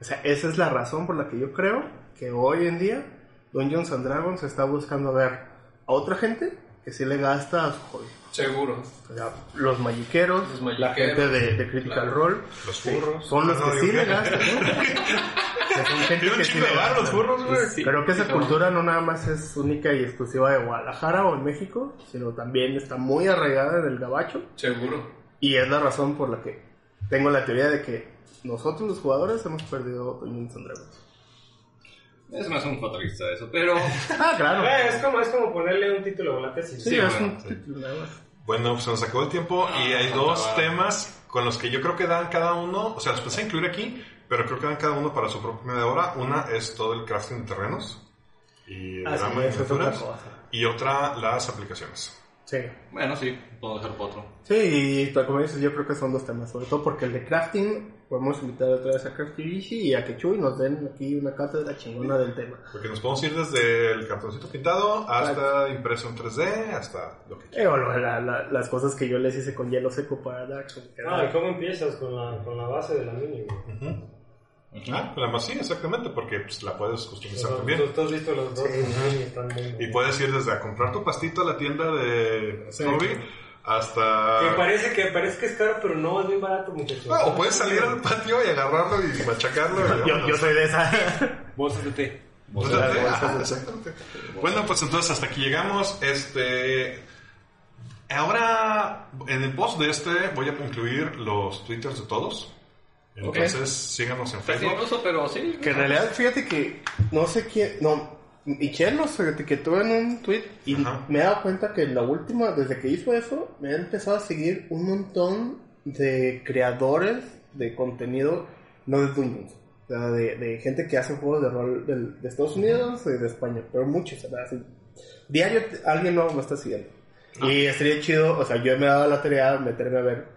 O sea, esa es la razón por la que yo creo que hoy en día Dungeons and Dragons está buscando ver a otra gente que sí le gasta a su hobby.
Seguro.
O sea, los magiqueros,
Los
la gente de, de Critical
claro.
Role,
Los
sí,
furros.
son los
No,
que
digo,
sí le gastan. ¿no? Que son gente que sí le
los furros, güey.
Sí.
Creo que esa
Sí,
cultura no nada más es única y exclusiva de Guadalajara o en México, sino también está muy arraigada en el gabacho.
Seguro.
Y es la razón por la que tengo la teoría de que nosotros los jugadores hemos perdido Dungeons and Dragons.
Es más un fatalista eso, pero...
Ah, claro.
Eh, es, como, es como ponerle un título volante sin
Sí,
sí,
es
bueno,
un
sí.
título.
Bueno, pues se nos acabó el tiempo y hay dos temas con los que yo creo que dan cada uno, o sea, los pensé incluir aquí, pero creo que dan cada uno para su propia media hora. Una es todo el crafting de terrenos y el
Ah, sí,
drama de
cosa.
y otra las aplicaciones.
Sí.
Bueno, sí, puedo dejar por otro.
Sí, y tal como dices, yo creo que son dos temas, sobre todo porque el de crafting, podemos invitar otra vez a Craftivici y a que Chuy nos den aquí una cátedra chingona del tema.
Porque nos podemos ir desde el cartoncito pintado hasta impreso en 3D, hasta lo que
Eh, o lo- la- la- las cosas que yo les hice con hielo seco para Dark Souls.
Ah, ¿y cómo empiezas con la, con la base de la mini? güey?
Ujú. Ah, la más sí, exactamente, porque pues, la puedes customizar también.
tú- tú has visto los dos y están muy...
Y puedes ir desde a comprar tu pastito a la tienda de Hobby hasta...
Que parece que, parece que es caro, pero no, es bien barato, muchachos.
O puedes salir al patio y agarrarlo y machacarlo. y
yo, soy de esa.
Bolsas de té.
Bolsas de-
ah, exactamente. Bueno, pues entonces hasta aquí llegamos. Este. Ahora, en el post de este, voy a incluir los twitters de todos. Entonces, síganos en Facebook.
no uso, pero sí.
Que en realidad, fíjate que no sé quién, no, Michelle nos etiquetó en un tweet y
Ajá.
me he dado cuenta que la última, desde que hizo eso, me ha empezado a seguir un montón de creadores de contenido, no de Dungeons, o sea, de, de gente que hace juegos de rol del- de, Estados Unidos y de España, pero muchos, sea, así, diario alguien nuevo me está siguiendo. Y estaría chido, o sea, yo me he dado la tarea de meterme a ver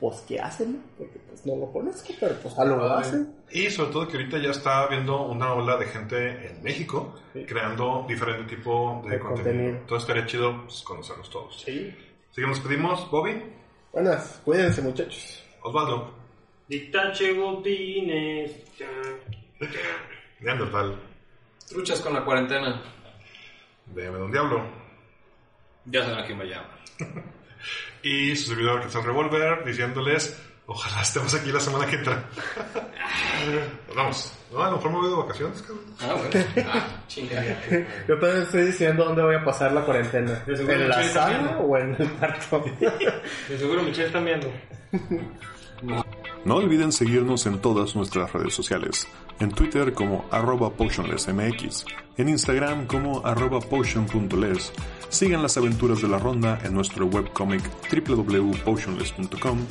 pues ¿qué hacen? Porque no lo conozco, pero pues algo lo hacen.
Y sobre todo que ahorita ya está habiendo una ola de gente en México
Sí.
creando diferente tipo de,
De
contenido.
contenido.
Entonces estaría chido pues, conocerlos todos.
Sí.
Así que nos pedimos, Bobby,
Buenas, cuídense muchachos.
Osvaldo,
Dictache Godines.
Neandertal,
Truchas con la cuarentena.
de Don Diablo
Ya saben a quién me llama.
y su servidor que es el Revolver diciéndoles, ojalá estemos aquí la semana que entra. Vamos. No, a lo mejor me voy de vacaciones, cabrón.
Ah, bueno.
Ah, chingada.
Yo también estoy diciendo dónde voy a pasar la cuarentena. ¿En la
Michelle
sala o en el cuarto?
De seguro Michelle está viendo.
No olviden seguirnos en todas nuestras redes sociales. En Twitter como arroba potionlessmx, en Instagram como arroba potion.les. Sigan las aventuras de la ronda en nuestro webcomic www.potionless.com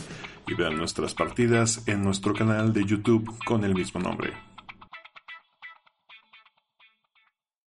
y vean nuestras partidas en nuestro canal de YouTube con el mismo nombre.